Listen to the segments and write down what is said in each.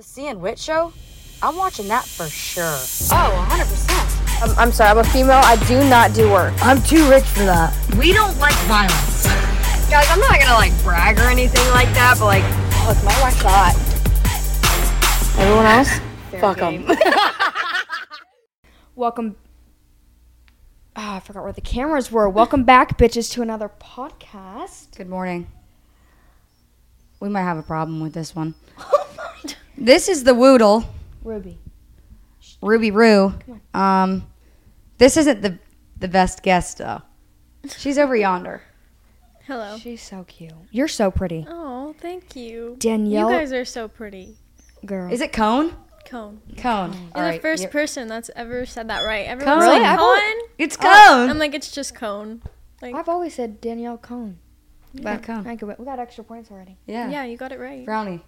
The C and Wit show? I'm watching that for sure. Oh, 100%. I'm, I'm sorry, I'm a female. I do not do work. I'm too rich for that. We don't like violence. Guys, I'm not gonna like brag or anything like that, but like, look, my wife's hot. Everyone else? Fuck them. Welcome. Ah, I forgot where the cameras were. Welcome back, bitches, to another podcast. Good morning. We might have a problem with this one. this is the Woodle, Ruby. Ruby Roo. Um, this isn't the the best guest though. She's over yonder. Hello. She's so cute. You're so pretty. Oh, thank you. Danielle. You guys are so pretty. Girl. Is it Cone? Cone. Cone. You're All the first you're- person that's ever said that right. Everyone's Cone? like, I've Cone? It's Oh, Cone. I'm like, it's just Cone. Like, I've always said Danielle Cohn. Yeah, Cone. I could, we got extra points already. Yeah. yeah, you got it right. Brownie.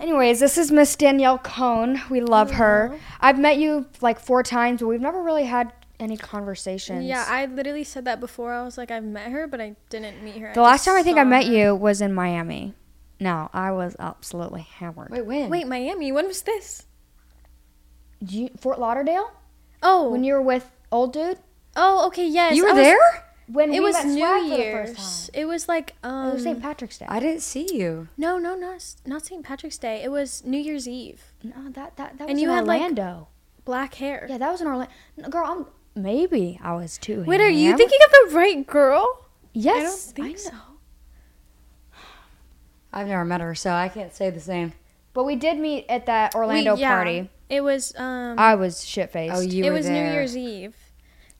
Anyways, this is Miss Danielle Cohn. We love her. I've met you like four times, but we've never really had any conversations. Yeah, I literally said that before. I was like, I've met her, but I didn't meet her. the last time I think I saw met her. you was in Miami. No, I was absolutely hammered. Wait, when? Wait, Miami. When was this? Do you, Fort Lauderdale? Oh, When you were with old dude? oh, okay, yes. You I were was- there? When It we was met New Swag for the Year's. first It was like time. um. It was St. Patrick's Day. I didn't see you. no, no, not not St. Patrick's Day. It was New Year's Eve. no, that that that was And you in had, like, Orlando. Black hair. yeah, that was in Orlando. Girl, I'm maybe I was too. Wait, are you hammered. thinking of the right girl? Yes, I don't think know. so. I've never met her, so I can't say the same. But we did meet at that Orlando We- yeah, party. It was um. I was shit faced. Oh, you it were was there. New Year's Eve,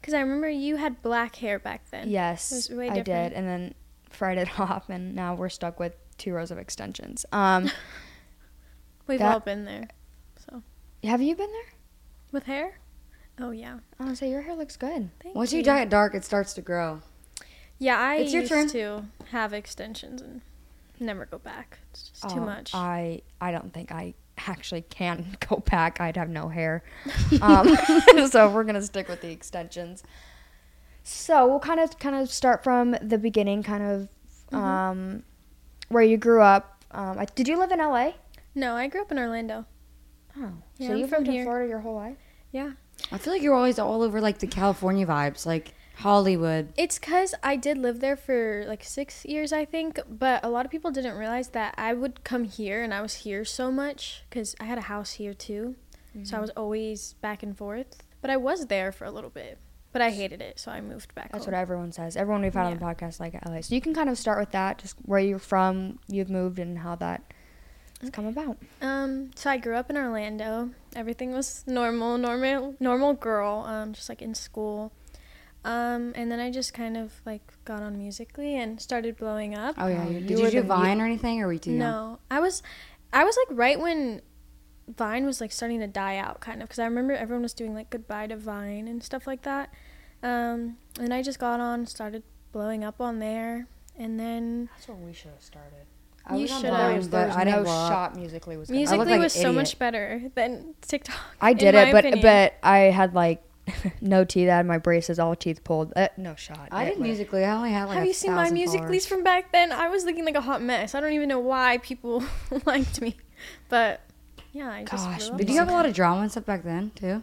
because I remember you had black hair back then. It Yes, was way I did, and then fried it off, and now we're stuck with two rows of extensions. Um, We've that- all been there. So have you been there? with hair. Oh yeah. I want to say your hair looks good. Thank Once you you dye it dark, it starts to grow. Yeah, I It's your used turn. to have extensions and never go back. It's just too Oh, much. I I don't think I actually can go back. I'd have no hair. Um, so we're gonna stick with the extensions. So we'll kind of kind of start from the beginning, kind of Mm-hmm. um, where you grew up. Um, I, did you live in LA? no, I grew up in Orlando. Oh, Yeah, so you've from lived in. Florida your whole life? Yeah. I feel like you're always all over like the California vibes, like Hollywood. It's because I did live there for like six years, I think. But a lot of people didn't realize that I would come here and I was here so much because I had a house here too. So I was always back and forth. But I was there for a little bit. But I hated it, so I moved back. That's home. what everyone says. Everyone we've had on the podcast like LA. So you can kind of start with that, just where you're from, you've moved, and how that has come about. Um, so I grew up in Orlando. Everything was normal, normal, normal girl. Um, just like in school. Um, and then I just kind of like got on musically and started blowing up. Oh yeah, you, you did were you do the- Vine or anything, or were you too young? No, I was, I was like right when Vine was like starting to die out, kind of, because I remember everyone was doing like goodbye to Vine and stuff like that. Um, and I just got on, started blowing up on there, and then That's where we should have started. I You was on should've. Vine, There was, but there was I no didn't blow shot musically was. gonna- look musically like was so much better than TikTok. I did it, but opinion. but I had like no teeth. I had my braces, all teeth pulled. Uh, no shot. I did musically. I only had like. Have you seen my musicallys followers. from back then? I was looking like a hot mess. I don't even know why people liked me, but yeah, I just. Gosh, blew up Did you have a lot of drama and stuff back then too?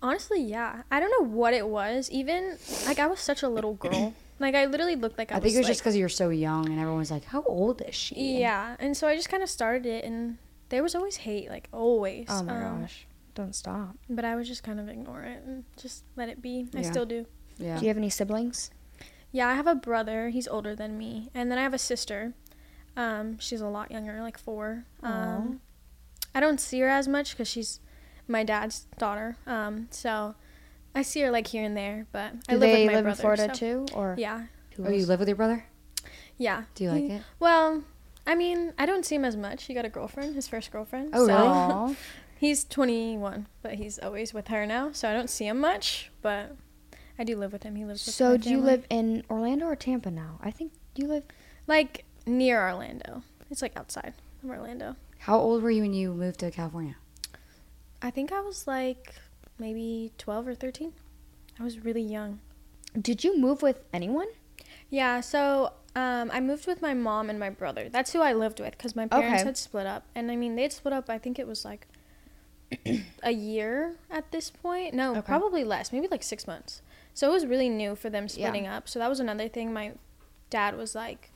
Honestly, yeah. I don't know what it was. Even like I was such a little girl. like I literally looked like I, I, think it was just because you're so young and everyone's like, "How old is she?" Yeah, and so I just kind of started it, and there was always hate, like always. Oh my um, gosh! Don't stop. But I would just kind of ignore it and just let it be. I Yeah. still do. yeah. Do you have any siblings? Yeah, I have a brother. He's older than me, and then I have a sister. Um, she's a lot younger, like four. Um, I don't see her as much because she's my dad's daughter. Um, so I see her like here and there, but I Do live they with my live brother. in Florida so- too, or Yeah, who Oh, you else? live with your brother? yeah. Do you like He- it? Well, I mean, I don't see him as much. He got a girlfriend, his first girlfriend. Oh, so really? Aw. He's 21, but he's always with her now, so I don't see him much. But I do live with him. He lives with So do you live in Orlando or Tampa now? I think you live. like near Orlando? It's like outside of Orlando. How old were you when you moved to California? I think I was like maybe 12 or 13. I was really young. Did you move with anyone? Yeah, so Um, I moved with my mom and my brother. That's who I lived with because my parents Okay. had split up. And I mean, they'd split up, I think it was like a year at this point. No, Okay. probably less, maybe like six months. So it was really new for them Yeah. splitting up. So that was another thing my dad was like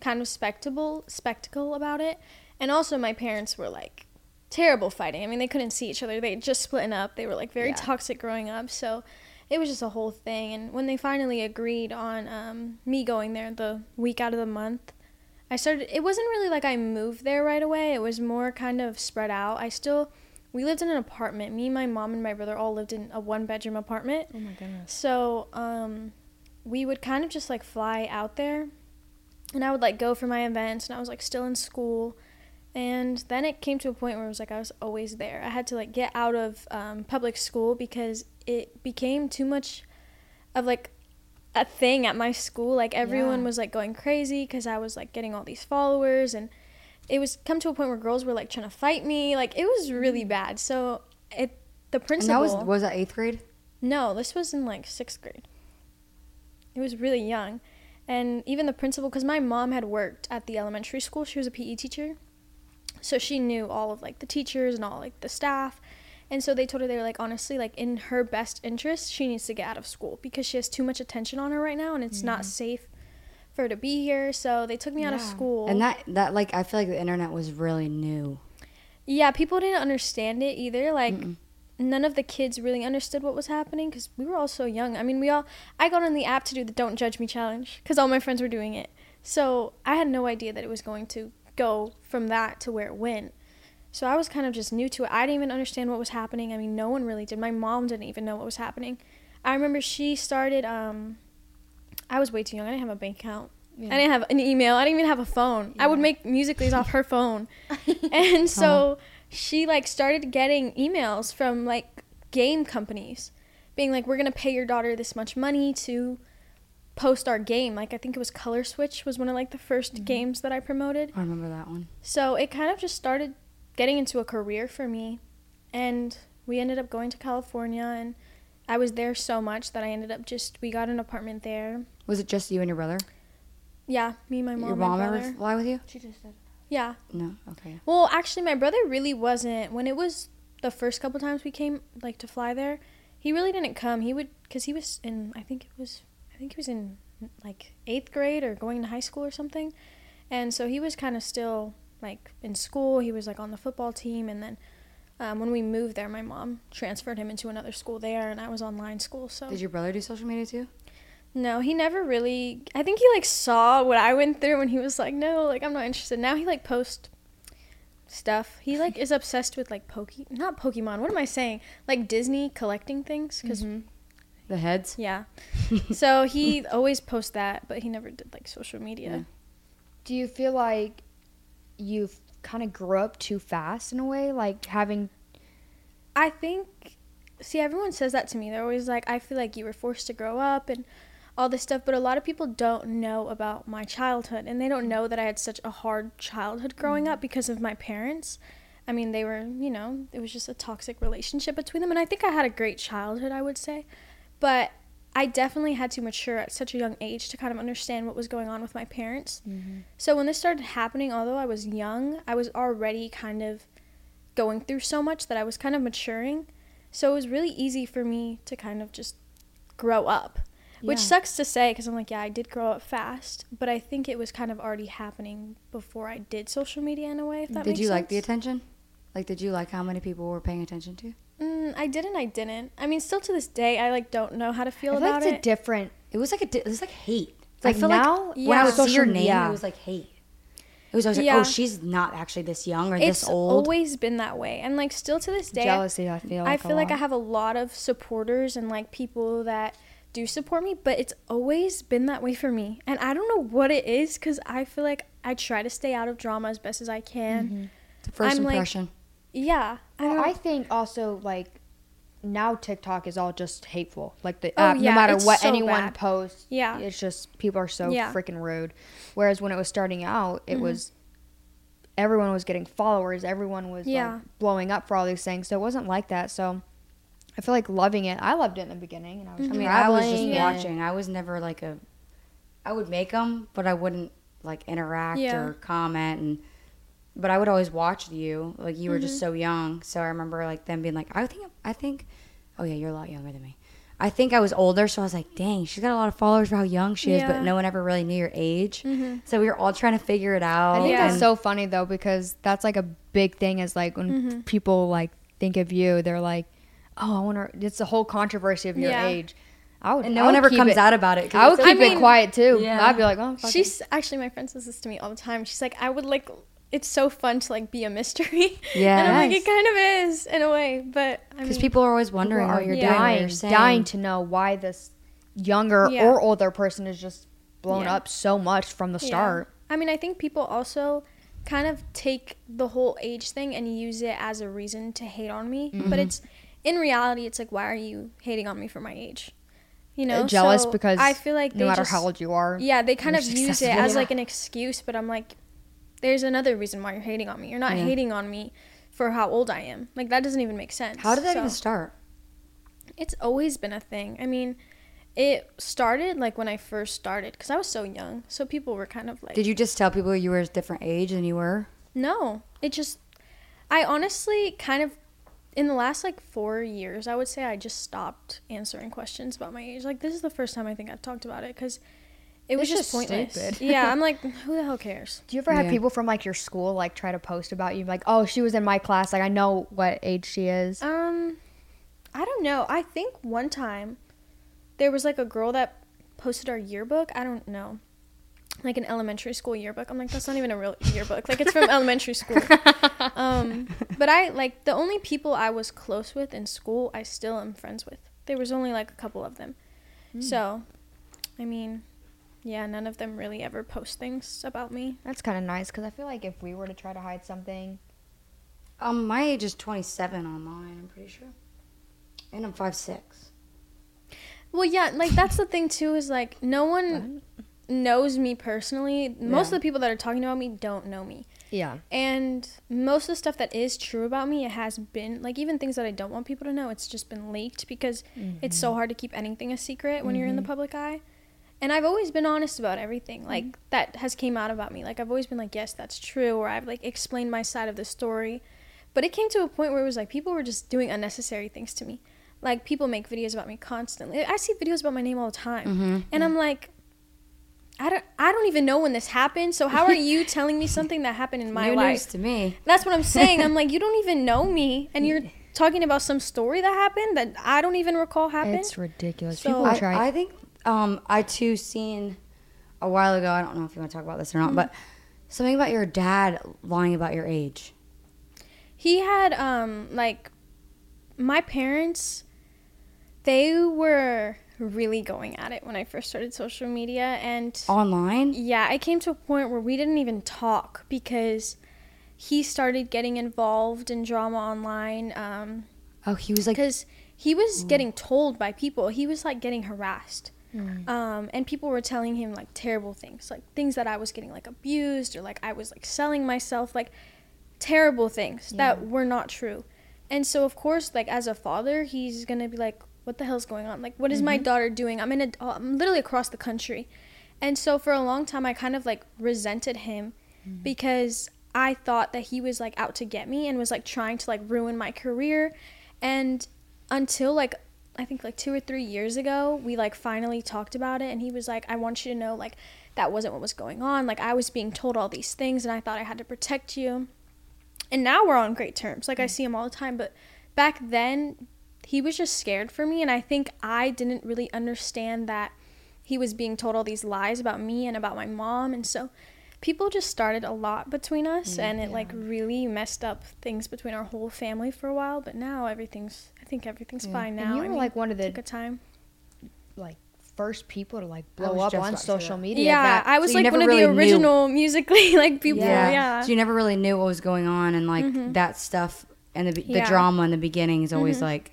kind of spectacle spectacle about it. And also my parents were like terrible fighting. I mean, they couldn't see each other. They just splitting up. They were like very Yeah. toxic growing up. So it was just a whole thing. And when they finally agreed on um, me going there the week out of the month, I started. It wasn't really like I moved there right away. It was more kind of spread out. I still, we lived in an apartment. Me, my mom, and my brother all lived in a one bedroom apartment. Oh my goodness. So um, we would kind of just like fly out there, and I would like go for my events, and I was like still in school. And then it came to a point where it was like I was always there. I had to like get out of um, public school because it became too much of like a thing at my school. Like everyone Yeah. was like going crazy because I was like getting all these followers, and it was come to a point where girls were like trying to fight me. Like it was really mm. bad. So it the And principal. that was was that eighth grade? No, this was in like sixth grade. It was really young. And even the principal, because my mom had worked at the elementary school, she was a PE teacher. So she knew all of like the teachers and all like the staff. And so they told her, they were like, honestly, like in her best interest, she needs to get out of school because she has too much attention on her right now and it's not mm. safe for her to be here. So they took me out of school. And that that like I feel like the internet was really new. Yeah, people didn't understand it either. Like, Mm-mm. none of the kids really understood what was happening because we were all so young. I mean, we all. I got on the app to do the "Don't Judge Me" challenge because all my friends were doing it. So I had no idea that it was going to go from that to where it went. So I was kind of just new to it. I didn't even understand what was happening. I mean, no one really did. My mom didn't even know what was happening. I remember she started. Um, I was way too young. I didn't have a bank account. I didn't have an email. I didn't even have a phone. I would Yeah. make musicallys off her phone. And so she like started getting emails from like game companies being like we're going to pay your daughter this much money to post our game. Like I think it was Color Switch was one of like the 1st mm-hmm. games that I promoted. I remember that one. So it kind of just started getting into a career for me. And we ended up going to California and I was there so much that I ended up just we got an apartment there. Was it just you and your brother? Yeah, me, and my mom, your my mom brother. ever fly with you? She just did. Yeah. No. Okay. Well, actually, my brother really wasn't. When it was the first couple times we came, like to fly there, he really didn't come. He would, cause he was in. I think it was. I think he was in like eighth grade or going to high school or something, and so he was kind of still like in school. He was like on the football team, and then um, when we moved there, my mom transferred him into another school there, and I was online school. So Did your brother do social media too? No, he never really. I think he like saw what I went through when he was like, "No, like I'm not interested." Now he like post stuff. He like is obsessed with like Poke, not Pokemon. What am I saying? Like Disney collecting things because Mm-hmm. The heads. yeah. so he always posts that, but he never did like social media. Do you feel like you kind of grew up too fast in a way, like having? I think. See, everyone says that to me. They're always like, "I feel like you were forced to grow up and." All this stuff, but a lot of people don't know about my childhood and they don't know that I had such a hard childhood growing up mm-hmm. because of my parents. I mean, they were, you know, it was just a toxic relationship between them and I think I had a great childhood, I would say. But I definitely had to mature at such a young age to kind of understand what was going on with my parents. Mm-hmm. So when this started happening, although I was young, I was already kind of going through so much that I was kind of maturing. So it was really easy for me to kind of just grow up. Which Yeah. sucks to say because I'm like, yeah, I did grow up fast, but I think it was kind of already happening before I did social media in a way. If that Did you like the attention? Like, did you like how many people were paying attention to? Mm, I did and I didn't. I mean, still to this day, I like don't know how to feel I feel about like it's a it. different. It was like a. di- It was like hate. Like I feel now, like when I would see your name, media- it was like hate. It was always like, oh, she's not actually this young or it's this old. It's always been that way, and like still to this day, jealousy. I feel. Like I a feel like I have a lot of supporters and like people that do support me, but it's always been that way for me. And I don't know what it is cuz I feel like I try to stay out of drama as best as I can. It's a 1st I'm like- impression. Yeah. I Well, I think also like now TikTok is all just hateful. Like the Oh, app, yeah, no matter what so anyone bad. posts, Yeah. it's just people are so Yeah. freaking rude. Whereas when it was starting out, Mm-hmm. it was everyone was getting followers, everyone was Yeah. like blowing up for all these things. So it wasn't like that. So I feel like loving it. I loved it in the beginning, and I was. I mean, I was just traveling Yeah. and- watching. I was never like a I would make them, but I wouldn't like interact Yeah. or comment and. But I would always watch you. Like you were just Mm-hmm. so young, so I remember like them being like, I think, I think, oh yeah, you're a lot younger than me. I think I was older, so I was like, dang, she's got a lot of followers for how young she is, but Yeah. Mm-hmm. no one ever really knew your age. So we were all trying to figure it out. I think Yeah. that's so funny though because that's like a big thing is like when Mm-hmm. people like think of you, they're like, "Oh, I wonder." It's the whole controversy of your Yeah. age. I would. and I no one ever comes it- out about it. I would keep like- I it quiet too. Yeah. I'd be like, "Oh, fuck it." She's actually my friend says this to me all the time. She's like, I would like. It's so fun to like be a mystery. Yeah, and I'm like, it kind of is in a way, but because people are always wondering People what are you're yeah. doing, what dying, you're dying to know why this younger Yeah. or older person is just blown Yeah. up so much from the Yeah. start. I mean, I think people also kind of take the whole age thing and use it as a reason to hate on me. Mm-hmm. But it's in reality, it's like, why are you hating on me for my age? You know, jealous So because I feel like no matter just, how old you are, yeah, they kind of use it as like an excuse. But I'm like, there's another reason why you're hating on me. You're not Yeah. hating on me for how old I am. Like that doesn't even make sense. How did that So- even start? it's always been a thing. I mean, it started like when I first started because I was so young. So people were kind of like, Did you just tell people you were a different age than you were? no, it just, I honestly kind of, in the last like four years, I would say I just stopped answering questions about my age. Like, this is the first time I think I've talked about it because it was It's just, just pointless. stupid. yeah, I'm like, who the hell cares? Do you ever have Yeah. people from like your school like try to post about you, like, oh, she was in my class, like I know what age she is. Um, I don't know. I think one time there was like a girl that posted our yearbook. I don't know. Like an elementary school yearbook. I'm like, that's not even a real yearbook. Like it's from elementary school. Um, but I like the only people I was close with in school, I still am friends with. There was only like a couple of them. So, I mean, yeah, none of them really ever post things about me. That's kind of nice because I feel like if we were to try to hide something, Um, my age is 27 online. I'm pretty sure, and I'm five six. Well, yeah, like that's the thing too is like no one knows me personally. Most of the people that are talking about me don't know me. yeah, And most of the stuff that is true about me, it has been like even things that I don't want people to know, it's just been leaked because it's so mm-hmm. hard to keep anything a secret when you're in the mm-hmm. public eye. And I've always been honest about everything. Like mm-hmm. that has came out about me. Like I've always been like, yes, that's true, or I've like explained my side of the story. But it came to a point where it was like people were just doing unnecessary things to me. Like people make videos about me constantly. I see videos about my name all the time, and I'm like, I don't, I don't even know when this happened. So how are you telling me something that happened in my New life? news to me. That's what I'm saying. I'm like, you don't even know me, and you're talking about some story that happened that I don't even recall happened. it's ridiculous. So- People I, try. I think um, I too seen a while ago. I don't know if you want to talk about this or not, but something about your dad lying about your age. he had um like my parents they were really going at it when I first started social media and Online? yeah, I came to a point where we didn't even talk because he started getting involved in drama online um Oh, he was like, because he was getting told by people. He was like getting harassed. Mm. um, and people were telling him like terrible things like things that i was getting like abused or like i was like selling myself like terrible things that were not true. And so of course like as a father he's gonna be like what the hell's going on? Like what is my mm-hmm. daughter doing? I'm in a uh, i'm literally across the country. And so for a long time i kind of like resented him mm-hmm. because i thought that he was like out to get me and was like trying to like ruin my career. And until like I think like two or three years ago, we like finally talked about it, and he was like, "I want you to know like that wasn't what was going on. Like I was being told all these things, and I thought I had to protect you." And now we're on great terms. Like I mm. see him all the time, but back then he was just scared for me, and I think I didn't really understand that he was being told all these lies about me and about my mom, and so people just started a lot between us and it like really messed up things between our whole family for a while but now everything's i think everything's fine now and you I were mean, like one of took the a time like first people to like blow up on about to say social media. yeah that- i was So like one of really the knew- original musically like people yeah. yeah, So you never really knew what was going on, and like that stuff and the, the Mm-hmm. Yeah. Mm-hmm. drama in the beginning is always like,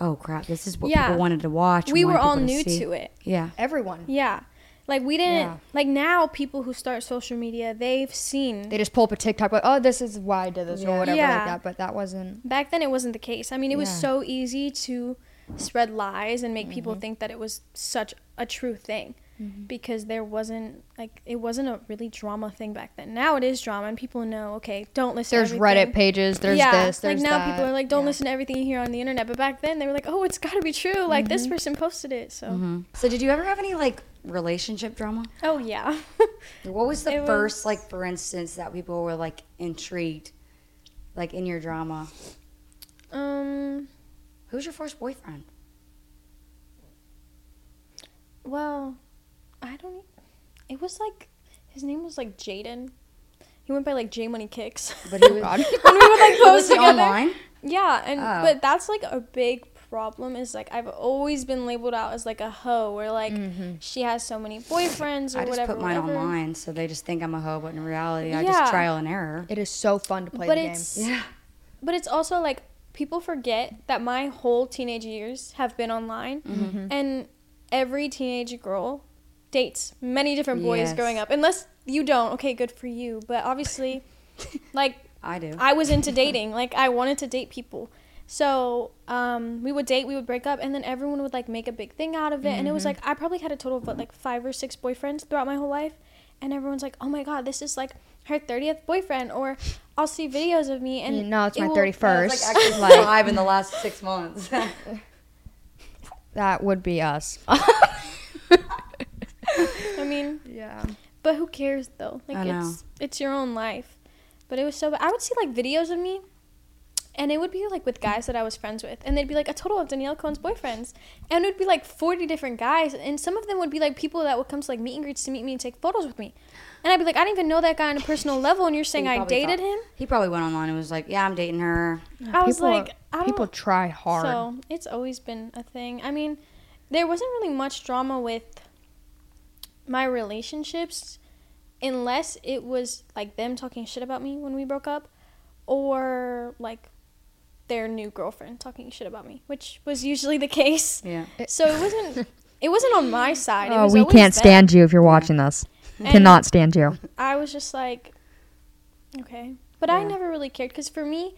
oh crap, this is what Yeah. people wanted to watch. we were all new see. to it Yeah. everyone. yeah like we didn't Yeah. like now people who start social media they've seen They just pull up a TikTok like, oh, this is why I did this or whatever Yeah. like that. But that wasn't. back then it wasn't the case i mean it was so easy to spread lies and make people Mm-hmm. think that it was such a true thing Mm-hmm. because there wasn't like it wasn't a really drama thing back then. Now it is drama and people know, okay, don't listen There's to Reddit pages. There's yeah, this. There's like now that. people are like, don't Yeah. listen to everything you hear on the internet. But back then they were like, oh, it's got to be true. Like this Mm-hmm. person posted it. So, So did you ever have any like relationship drama? oh yeah. What was the It first was- like for instance that people were like intrigued, like in your drama? um. Who's your first boyfriend? Well, I don't. e- It was like his name was like Jaden. He went by like J Money Kicks. But he was, when we would like was post he together. online. Yeah, and Oh. but that's like a big problem is like I've always been labeled out as like a hoe where like she has so many boyfriends or I just whatever. put mine whatever. online, so they just think I'm a hoe, but in reality, I Yeah. just trial and error. It is so fun to play But the game. it's Yeah. but it's also like people forget that my whole teenage years have been online Mm-hmm. and every teenage girl dates many different boys Yes. growing up unless you don't okay good for you but obviously like I do. I was into dating. Like I wanted to date people. So um, we would date, we would break up, and then everyone would like make a big thing out of it. And it was Mm-hmm. like I probably had a total of what, like five or six boyfriends throughout my whole life. And everyone's like, "Oh my god, this is like her thirtieth boyfriend," or I'll see videos of me and no, it's it my thirty It's like actually five in the last six months. that would be us. I mean, yeah. but who cares though? Like I know. it's it's your own life. But it was so. I would see like videos of me. And it would be like with guys that I was friends with, and they'd be like a total of Danielle Cohn's boyfriends, and it would be like forty different guys, and some of them would be like people that would come to like meet and greets to meet me and take photos with me, and I'd be like, I didn't even know that guy on a personal level, and you're saying I dated thought- him. He probably went online and was like, "Yeah, I'm dating her." I was like, I don't. people try hard. So it's always been a thing. I mean, there wasn't really much drama with my relationships unless it was like them talking shit about me when we broke up or like their new girlfriend talking shit about me, which was usually the case. Yeah. So it wasn't it wasn't on my side. It oh, was we can't them. stand you if you're watching this. And Cannot stand you. I was just like, okay. But I never really cared because for me,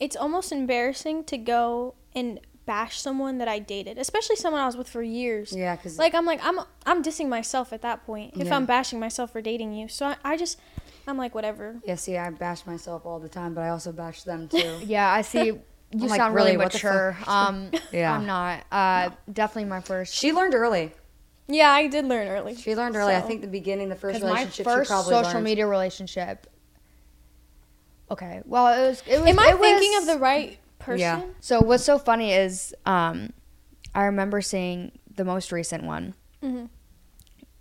it's almost embarrassing to go and bash someone that I dated, especially someone I was with for years. Yeah, because Like I'm like I'm I'm dissing myself at that point if Yeah. I'm bashing myself for dating you. So I, I just I'm like whatever. yeah, see, I bash myself all the time, but I also bash them too. Yeah, I see. You like, sound really, really, mature. Um, Yeah. I'm not. Uh, definitely my first. She learned early. Yeah, I did learn early. She learned early. I think the beginning, the first Because my relationship, first she probably social learned. media relationship. Okay, well, it was. It was. Am I it thinking of the right person? Yeah. So what's so funny is, um, I remember seeing the most recent one. Mhm.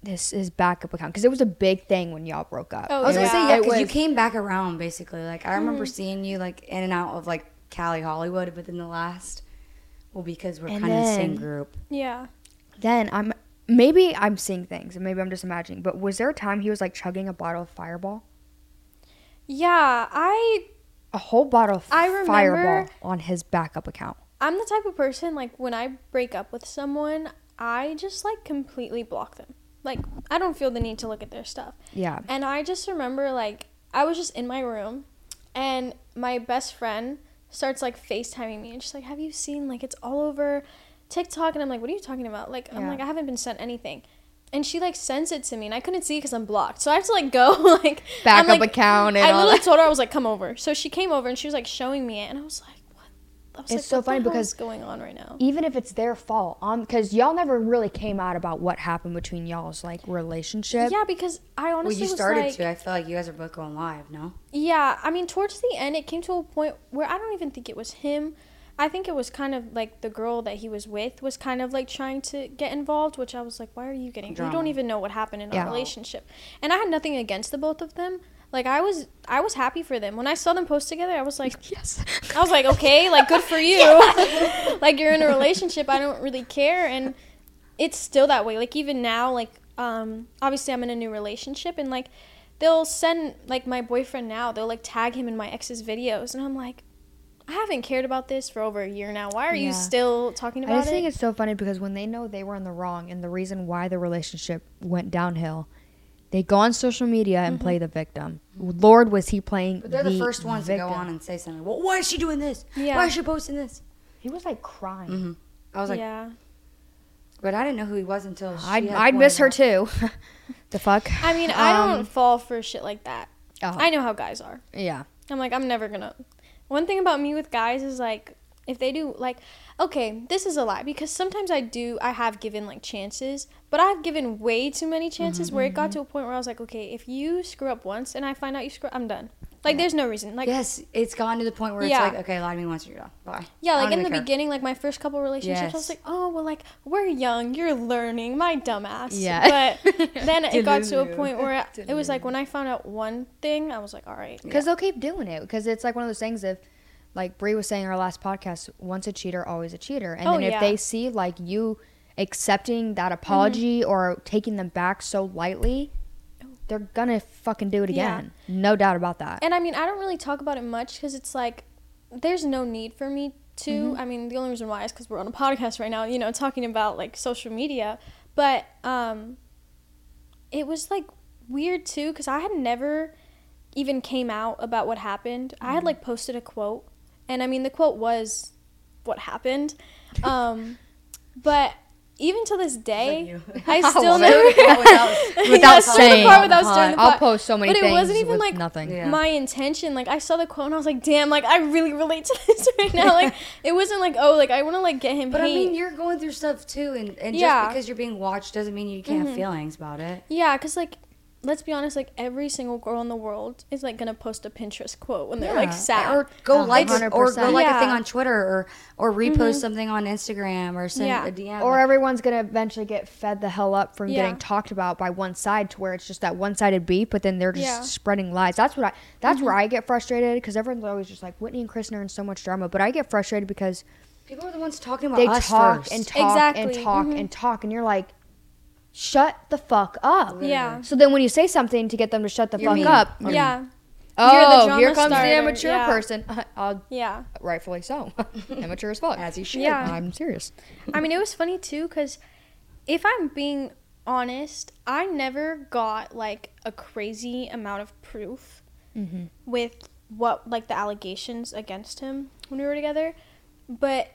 This is backup account because it was a big thing when y'all broke up. Oh, I was It gonna say yeah, because you came back around basically. Like I remember Mm-hmm. seeing you like in and out of like Cali Hollywood within the last. Well, because we're kind of the same group. Yeah. Then I'm maybe I'm seeing things and maybe I'm just imagining. But was there a time he was like chugging a bottle of Fireball? Yeah, I A whole bottle of I remember- Fireball on his backup account. I'm the type of person like when I break up with someone, I just like completely block them. Like I don't feel the need to look at their stuff. Yeah. And I just remember like I was just in my room and my best friend starts like FaceTiming me and she's like, Have you seen like it's all over TikTok? And I'm like, What are you talking about? Like I'm like, I haven't been sent anything. And she like sends it to me and I couldn't see because I'm blocked. So I have to like go like I'm, Backup like- account and I all literally that. told her I was like, come over. So she came over and she was like showing me it and I was like, What I was It's like, so what funny because is going on right now. even if it's their fault, um, because y'all never really came out about what happened between y'all's like relationship. Yeah, because I Well, honestly you was started like, to. I feel like you guys are both going live. No. Yeah, I mean, towards the end, it came to a point where I don't even think it was him. I think it was kind of like the girl that he was with was kind of like trying to get involved, which I was like, why are you getting? You don't even know what happened in Yeah. our relationship. And I had nothing against the both of them. Like I was, I was happy for them when I saw them post together. I was like, Yes. I was like, okay, like good for you. like you're in a relationship. I don't really care, and it's still that way. Like even now, like um, obviously I'm in a new relationship, and like they'll send like my boyfriend now. They'll like tag him in my ex's videos, and I'm like, I haven't cared about this for over a year now. Why are Yeah. you still talking about it? I about just it? think it's so funny because when they know they were in the wrong and the reason why the relationship went downhill, they go on social media and play the victim. Lord, was he playing? But they're the, first ones victim. to go on and say something. Well, why is she doing this? Yeah. Why is she posting this? He was like crying. Mm-hmm. I was like, yeah, But I didn't know who he was until she I'd, had I'd miss her pointed too. the fuck? I mean, I Um, don't fall for shit like that. Oh. I know how guys are. Yeah. I'm like, I'm never gonna. One thing about me with guys is like, if they do like, okay, this is a lie because sometimes I do. I have given like chances, but I've given way too many chances mm-hmm, where it got mm-hmm. to a point where I was like, okay, if you screw up once and I find out you screw, I'm done. Like, there's no reason. Like, Yes, it's gone to the point where Yeah. it's like, okay, lie to me once, you're done. Bye. Yeah, like in the care. beginning, like my first couple relationships, I was like, oh, well, like we're young, you're learning, my dumbass. Yeah. But then it got to a point where it was like when I found out one thing, I was like, all right. Because they'll keep doing it. Because it's like one of those things if, like Brie was saying in our last podcast, once a cheater, always a cheater. And Oh, then if yeah. they see like you accepting that apology Mm-hmm. or taking them back so lightly, they're gonna fucking do it Yeah. again. No doubt about that. And I mean, I don't really talk about it much because it's like there's no need for me to. Mm-hmm. I mean, the only reason why is because we're on a podcast right now, you know, talking about like social media. But um, it was like weird too because I had never even came out about what happened. I Mm-hmm. had like posted a quote, and I mean, the quote was what happened. Um, but even to this day. I I still love never. Without Yeah, stir the saying. without stirring the I'll post so many But it things wasn't even like nothing. Yeah. my intention. Like I saw the quote and I was like, damn, like I really relate to this right now. Like it wasn't like, oh, like I want to like get him But hate. I mean, you're going through stuff too, and, and Yeah. Mm-hmm. just because you're being watched doesn't mean you can't have feelings about it. yeah, cause like let's be honest, like every single girl in the world is like gonna post a Pinterest quote when they're like sad. or go A like hundred or go percent. like a thing on Twitter, or or repost something on Instagram, or send Yeah. a DM. Or everyone's gonna eventually get fed the hell up from Yeah. getting talked about by one side to where it's just that one-sided beat, but then they're just Yeah. spreading lies. That's what I. That's where I get frustrated because everyone's always just like Whitney and Kristen are in so much drama, but I get frustrated because people are the ones talking about they us talk first. and talk and Exactly. talk Mhm. and talk, and you're like, shut the fuck up. yeah, So then when you say something to get them to shut the You're fuck mean. up, You're yeah, oh, drama here comes starter, the immature yeah. person. I'll yeah. rightfully so, immature as fuck. as you should. Yeah. I'm serious. I mean, it was funny too, cause if I'm being honest, I never got like a crazy amount of proof Mm-hmm. with what like the allegations against him when we were together, but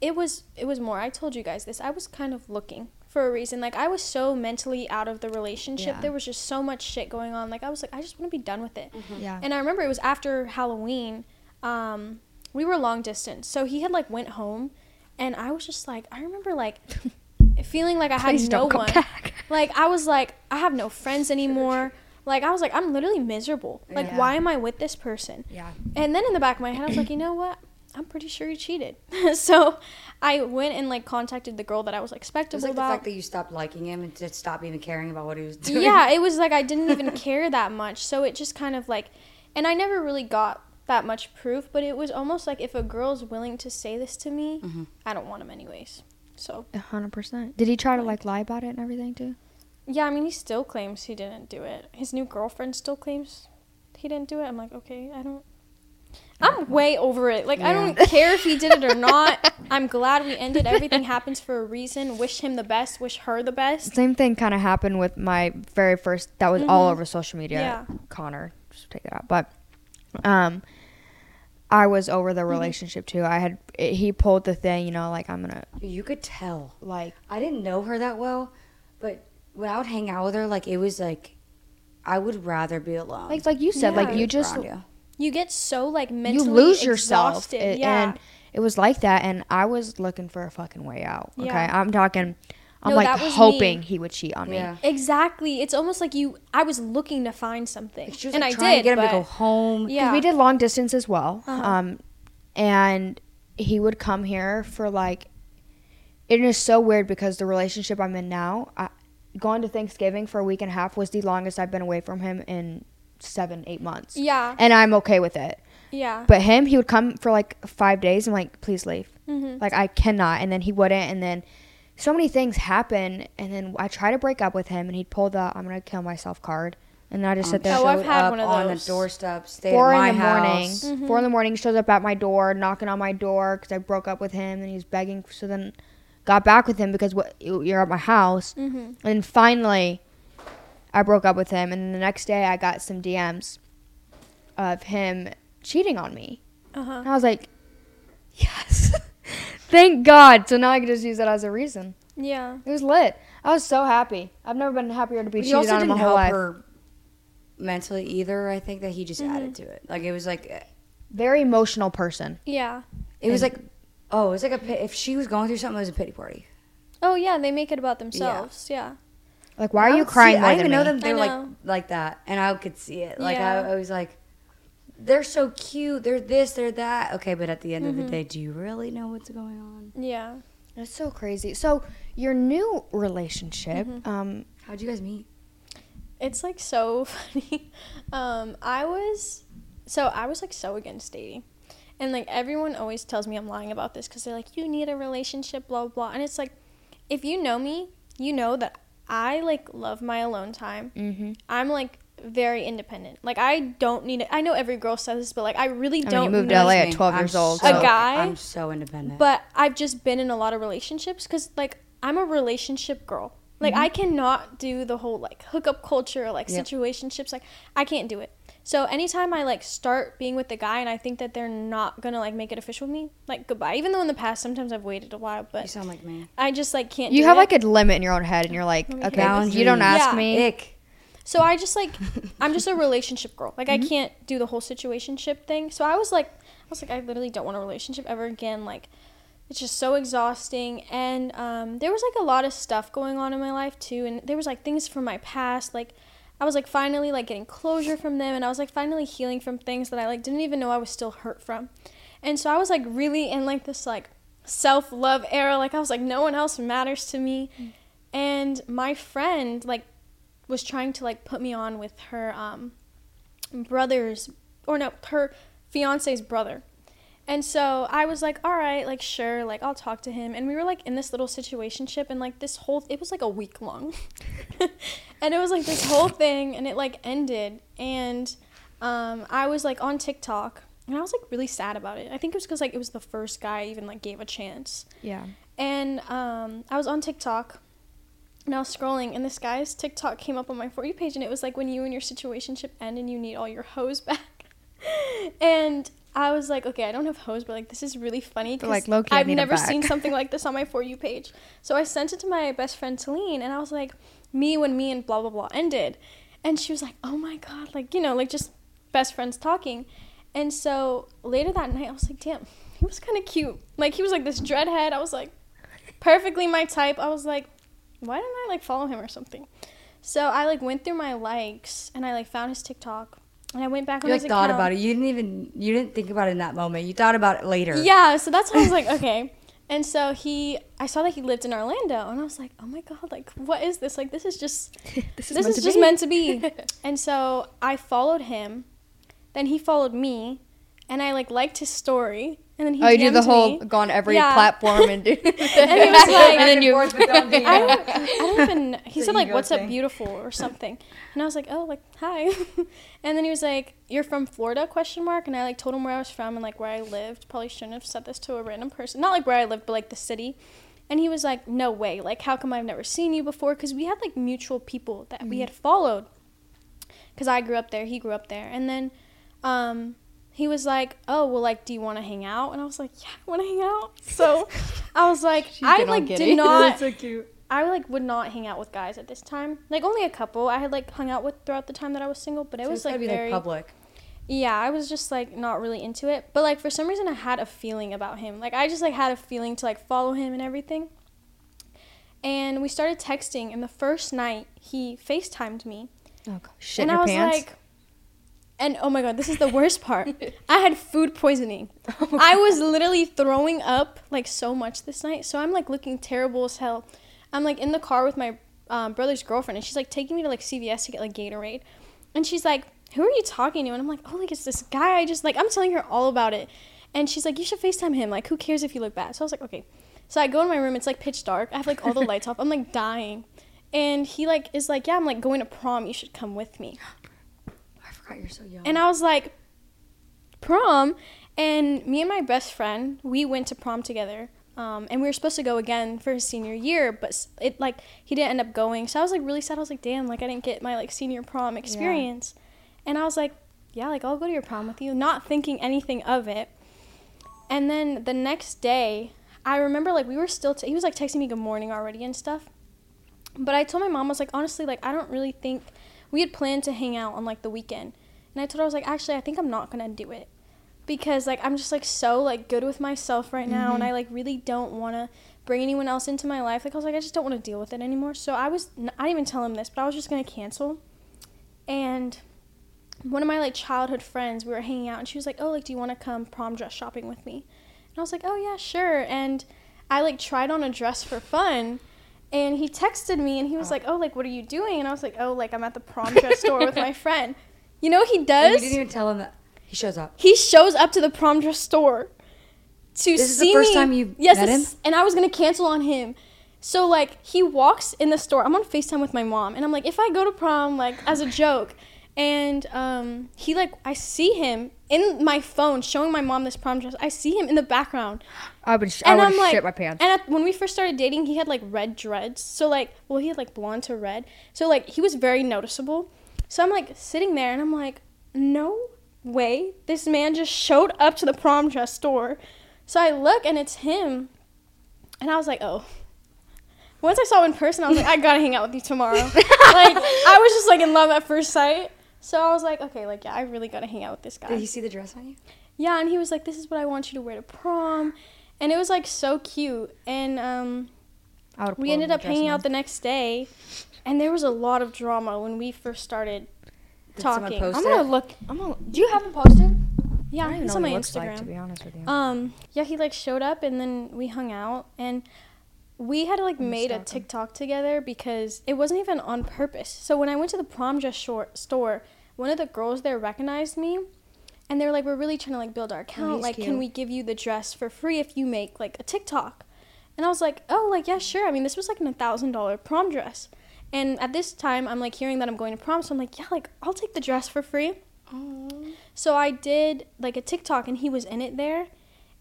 it was it was more. I told you guys this. I was kind of looking for a reason. Like I was so mentally out of the relationship. Yeah. There was just so much shit going on. Like I was like, I just want to be done with it. Yeah. And I remember it was after Halloween. Um, we were long distance, so he had like went home, and I was just like, I remember like feeling like I had Please no don't come one. back. Like I was like, I have no friends anymore. Like I was like, I'm literally miserable. Like Yeah. why am I with this person? Yeah. And then in the back of my head, I was like, you know what? I'm pretty sure he cheated. so I went and like contacted the girl that I was like It was spectable like the fact that you stopped liking him and just stopped even caring about what he was doing. yeah, it was like I didn't even care that much. So it just kind of like, and I never really got that much proof, but it was almost like if a girl's willing to say this to me, Mm-hmm. I don't want him anyways. So A hundred percent. Did he try to like lie about it and everything too? yeah, I mean, he still claims he didn't do it. His new girlfriend still claims he didn't do it. I'm like, okay, I don't. I'm way over it. Like, I don't care if he did it or not. I'm glad we ended. Everything happens for a reason. Wish him the best. Wish her the best. Same thing kind of happened with my very first. That was all over social media. Yeah. Connor, just take it out. But, um, I was over the relationship too. I had it, he pulled the thing, you know, like I'm gonna you could tell. like I didn't know her that well, but when I would hang out with her, like it was like I would rather be alone. like like you said, Yeah. like you just Around you. You get so like you mentally lose yourself, exhausted. It- yeah. and it was like that. And I was looking for a fucking way out. Okay, Yeah. I'm talking. I'm No, like hoping me. he would cheat on me. Yeah. Exactly. It's almost like you. I was looking to find something, She was and like I did. to get him but, to go home. Yeah. we did long distance as well. Uh-huh. Um, and he would come here for like. It is so weird because the relationship I'm in now, I, going to Thanksgiving for a week and a half was the longest I've been away from him in seven, eight months. Yeah. And I'm okay with it. Yeah. But him, he would come for like five days. I'm like, please leave. Mhm. Like I cannot. And then he wouldn't. And then so many things happen. And then I try to break up with him, and he'd pull the "I'm gonna kill myself" card. And I just sit there. Oh, I've Showed had up one of those. on the doorstep. Stayed four at my in the morning. Mm-hmm. Four in the morning, shows up at my door, knocking on my door because I broke up with him, and he's begging. So then, got back with him because what you're at my house, Mm-hmm. and finally, I broke up with him. And the next day, I got some DMs of him cheating on me. Uh huh. And I was like, yes, thank God. So now I can just use that as a reason. Yeah. It was lit. I was so happy. I've never been happier to be But cheated on in my whole life. mentally either. I think that he just Mm-hmm. added to it. Like it was like Very emotional person. Yeah. it was like oh, it was like a if she was going through something, it was a pity party. Oh yeah, they make it about themselves. Yeah. Like, why are you crying see- I didn't even know me? them. They I were like like that, and I could see it. Like Yeah. I, I was like, they're so cute. They're this. They're that. Okay, but at the end Mm-hmm. of the day, do you really know what's going on? Yeah. That's so crazy. So, your new relationship, Mm-hmm. um, How'd you guys meet? It's like so funny. Um, I was so I was like so against dating. And like everyone always tells me I'm lying about this cuz they're like you need a relationship blah blah blah. And it's like if you know me, you know that I like love my alone time. mm-hmm. I'm like very independent. Like I don't need it. I know every girl says this, but like I really I don't you moved need to LA at Me. 12 I'm years old. so- A guy? I'm so independent. But I've just been in a lot of relationships because, like, I'm a relationship girl. Like, I cannot do the whole, like, hookup culture, or, like, Yep. situationships. Like, I can't do it. So, anytime I, like, start being with the guy and I think that they're not gonna, like, make it official with me, like, goodbye. Even though in the past, sometimes I've waited a while, but you sound like me. I just, like, can't You do have it. like a limit in your own head, and you're like, okay, hear this. you don't ask Yeah. me. Ick. So I just like I'm just a relationship girl. Like Mm-hmm. I can't do the whole situationship thing. So I was like I was like I literally don't want a relationship ever again. Like it's just so exhausting and um, there was like a lot of stuff going on in my life too and there was like things from my past like I was like finally like getting closure from them and I was like finally healing from things that I like didn't even know I was still hurt from. And so I was like really in like this like self-love era like I was like no one else matters to me. And my friend like was trying to like put me on with her um brother's or no her fiance's brother and so i was like all right like sure like i'll talk to him. And we were like in this little situationship and like this whole it was like a week long. And it was like this whole thing and it like ended. And um i was like on tiktok and i was like really sad about it. I think it was because like it was the first guy I even like gave a chance. Yeah. and um, I was on TikTok and I was scrolling, and this guy's TikTok came up on my For You page, and it was like when you and your situationship end and you need all your hoes back. and I was like, okay, I don't have hoes, but like this is really funny because like, I've never seen something like this on my For You page. So I sent it to my best friend Celine, and I was like, me when me and blah blah blah ended, and she was like, oh my god, like you know, like just best friends talking. And so later that night, I was like, damn, he was kind of cute. Like he was like this dreadhead. I was like, perfectly my type. I was like, why didn't I like follow him or something? So I like went through my likes and I like found his TikTok and I went back You like thought account. about it. You didn't even. You didn't think about it in that moment. You thought about it later. Yeah, so that's why I was like, okay. And so he, I saw that he lived in Orlando, and I was like, oh my god, like what is this? Like this is just this is, this is just meant to be. and so I followed him, then he followed me, and I like liked his story, and then he Oh, you do the whole me. go on every Yeah. platform and do. And he was like, and then you. I don't, I don't even. He It's said like, ego "What's up, beautiful?" or something, and I was like, "Oh, like hi," and then he was like, "You're from Florida?" Question mark, and I like told him where I was from and like where I lived. Probably shouldn't have said this to a random person, not like where I lived, but like the city. And he was like, "No way! Like, how come I've never seen you before?" Because we had like mutual people that we had followed. Because I grew up there, he grew up there, and then, um, he was like, "Oh, well, like, do you want to hang out?" And I was like, "Yeah, I want to hang out." So, I was like, I like did not. so cute. I like would not hang out with guys at this time. Like only a couple I had like hung out with throughout the time that I was single, but it So was like very like public. yeah. I was just like not really into it, but like for some reason I had a feeling about him. Like I just like had a feeling to like follow him and everything. And we started texting, and the first night he Facetimed me, Oh. Shit and I was pants. like, and oh my god, this is the worst part. I had food poisoning. Oh I was literally throwing up like so much this night. So I'm like looking terrible as hell. I'm like in the car with my um, brother's girlfriend, and she's like taking me to like CVS to get like Gatorade, and she's like, "Who are you talking to?" And I'm like, "Oh, like it's this guy." I just like I'm telling her all about it, and she's like, "You should Facetime him. Like, who cares if you look bad?" So I was like, "Okay." So I go in my room. It's like pitch dark. I have like all the lights off. I'm like dying, and he like is like, "Yeah, I'm like going to prom. You should come with me." You're so young. And I was like, prom. And me and my best friend, we went to prom together. Um, and we were supposed to go again for his senior year, but it like he didn't end up going. So I was like really sad. I was like, damn, like I didn't get my like senior prom experience. And I was like, yeah, like I'll go to your prom with you, not thinking anything of it. And then the next day, I remember like we were still t- he was like texting me good morning already and stuff. But I told my mom I was like honestly like I don't really think we had planned to hang out on like the weekend. And I told her I was like actually I think I'm not going to do it. Because like I'm just like so like good with myself right now and mm-hmm. I like really don't want to bring anyone else into my life. Like I was like I just don't want to deal with it anymore. So I was n- I didn't even tell him this, but I was just going to cancel. And one of my like childhood friends, we were hanging out and she was like, "Oh, like do you want to come prom dress shopping with me?" And I was like, "Oh yeah, sure." And I like tried on a dress for fun. And he texted me and he was oh. like, "Oh, like what are you doing?" And I was like, "Oh, like I'm at the prom dress store with my friend." You know what he And does? you didn't even tell him that he shows up. he shows up to the prom dress store to This is the see first me. time you yes, met him? and I was gonna cancel on him. So like he walks in the store. I'm on Facetime with my mom, and I'm like, if I go to prom, like as a joke, and um, he like I see him in my phone showing my mom this prom dress. I see him in the background, I would, sh- I and would I'm like, shit my pants. And at, when we first started dating, he had like red dreads. So like, well, he had like blonde to red. So like, he was very noticeable. So I'm like sitting there, and I'm like, no way, this man just showed up to the prom dress store. So I look, and it's him, and I was like, oh. Once I saw him in person, I was like, I gotta hang out with you tomorrow. like, I was just like in love at first sight. So I was like, okay, like yeah, I really gotta hang out with this guy. Did you see the dress on you? Yeah, and he was like, "This is what I want you to wear to prom," and it was like so cute. And um, we ended up hanging on. out the next day, and there was a lot of drama when we first started Did talking. post I'm gonna look. I'm gonna. Do you have him posted? Yeah, I don't he's on my Instagram. like, to be honest with you. Um, yeah, he like showed up, and then we hung out, and we had like I'm made a. TikTok together because it wasn't even on purpose. So when I went to the prom dress short store, one of the girls there recognized me, and they were like, "We're really trying to like build our account. he's like, can we give you the dress for free if you make like a TikTok?" And I was like, "Oh, like yeah, sure. I mean, this was like a thousand dollar prom dress." And at this time, I'm like hearing that I'm going to prom, so I'm like, "Yeah, like I'll take the dress for free." So I did like a TikTok and he was in it there.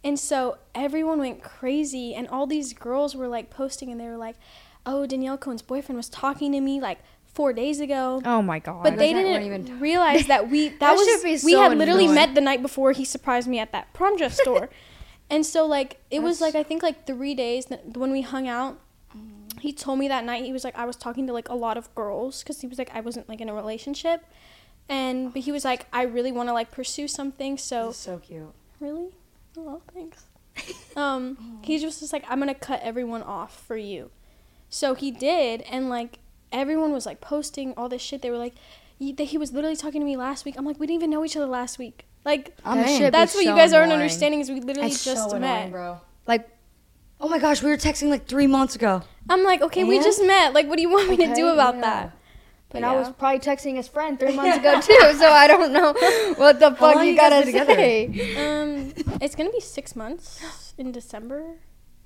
And so everyone went crazy and all these girls were like posting and they were like, "Oh, Danielle Cohn's boyfriend was talking to me like 4 days ago." oh my god. But they Those didn't weren't even- realize that we that, That was should be we so had literally annoying. met the night before he surprised me at that prom dress store. and so like it was like I think like 3 days that- when we hung out. He told me that night he was like I was talking to like a lot of girls cuz he was like I wasn't like in a relationship. And but he was like I really want to like pursue something so so cute. Really? Oh, thanks. um, he just was like, I'm gonna cut everyone off for you. So he did, and like everyone was like posting all this shit. They were like, he, that he was literally talking to me last week. I'm like, we didn't even know each other last week. Like That in. shit be that's what you so guys aren't understanding is we literally It's just so met. annoying, bro. Like, Oh my gosh, we were texting like three months ago. I'm like, okay, we And? just met. Like, what do you want me to do about yeah. that? But and I was probably texting his friend three months ago too, so I don't know what the fuck long you you guys gotta been together? say. um, it's gonna be six months in December.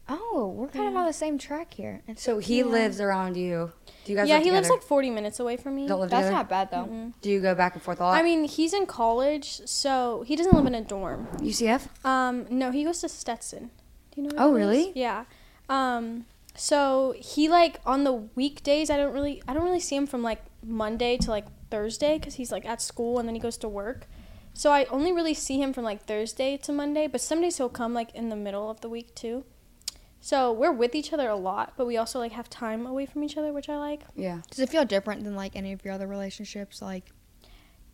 Oh, we're kind of on the same track here. It's So he lives around you. Do you guys yeah, live he lives together? like 40 minutes away from me. Don't live that's together? not bad though. Do you go back and forth a lot? I mean, he's in college, so he doesn't live in a dorm. UCF? Um, no, he goes to Stetson. Do you know? Oh, where that is? really? Yeah. Um, so he like on the weekdays, I don't really, I don't really see him from like Monday to like Thursday because he's like at school and then he goes to work. So I only really see him from like Thursday to Monday, but some days he'll come like in the middle of the week too. So we're with each other a lot, but we also like have time away from each other, which I like. Yeah. Does it feel different than like any of your other relationships, like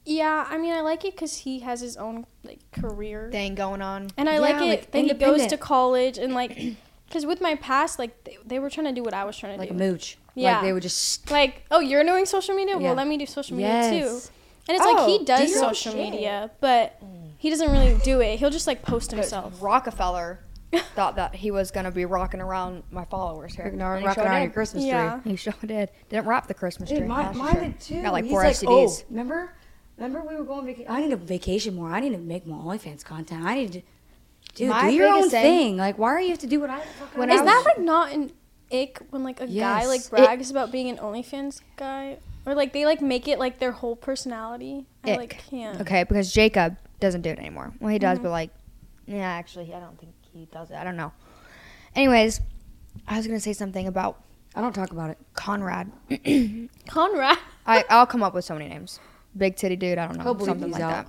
Yeah, I mean, I like it because he has his own like career. thing going on? And I Yeah, like it like, that he goes to college and like, because with my past, like they, they were trying to do what I was trying to do. Like a mooch. Yeah. Like they were just. Like, oh, you're doing social media? Yeah. Well, let me do social media too. And it's like Oh, he does your social shit. media, but he doesn't really do it. He'll just like post himself. Rockefeller thought that he was gonna be rocking around my followers here. Rocking and he rocking sure around did. your Christmas Yeah. tree. He sure did. Didn't wrap the Christmas tree. Dude, mine, That's mine did too. Got like He's four like, STDs. Oh, remember? Remember we were going vacation? I need a vacation more. I need to make more OnlyFans content. I need to. Dude, My do your own thing- thing. Like, why are you have to do what I fucking When do? I Is that like not an ick when like a guy Yes. like It- brags about being an OnlyFans guy? Or like they like make it like their whole personality? I like can't. Okay, because Jacob doesn't do it anymore. Well, he does, Mhm. but like, yeah, actually, I don't think he does it. I don't know. Anyways, I was gonna say something about I don't talk about it. Conrad. Conrad. I I'll come up with so many names. Big titty dude. I don't know. He'll something like out.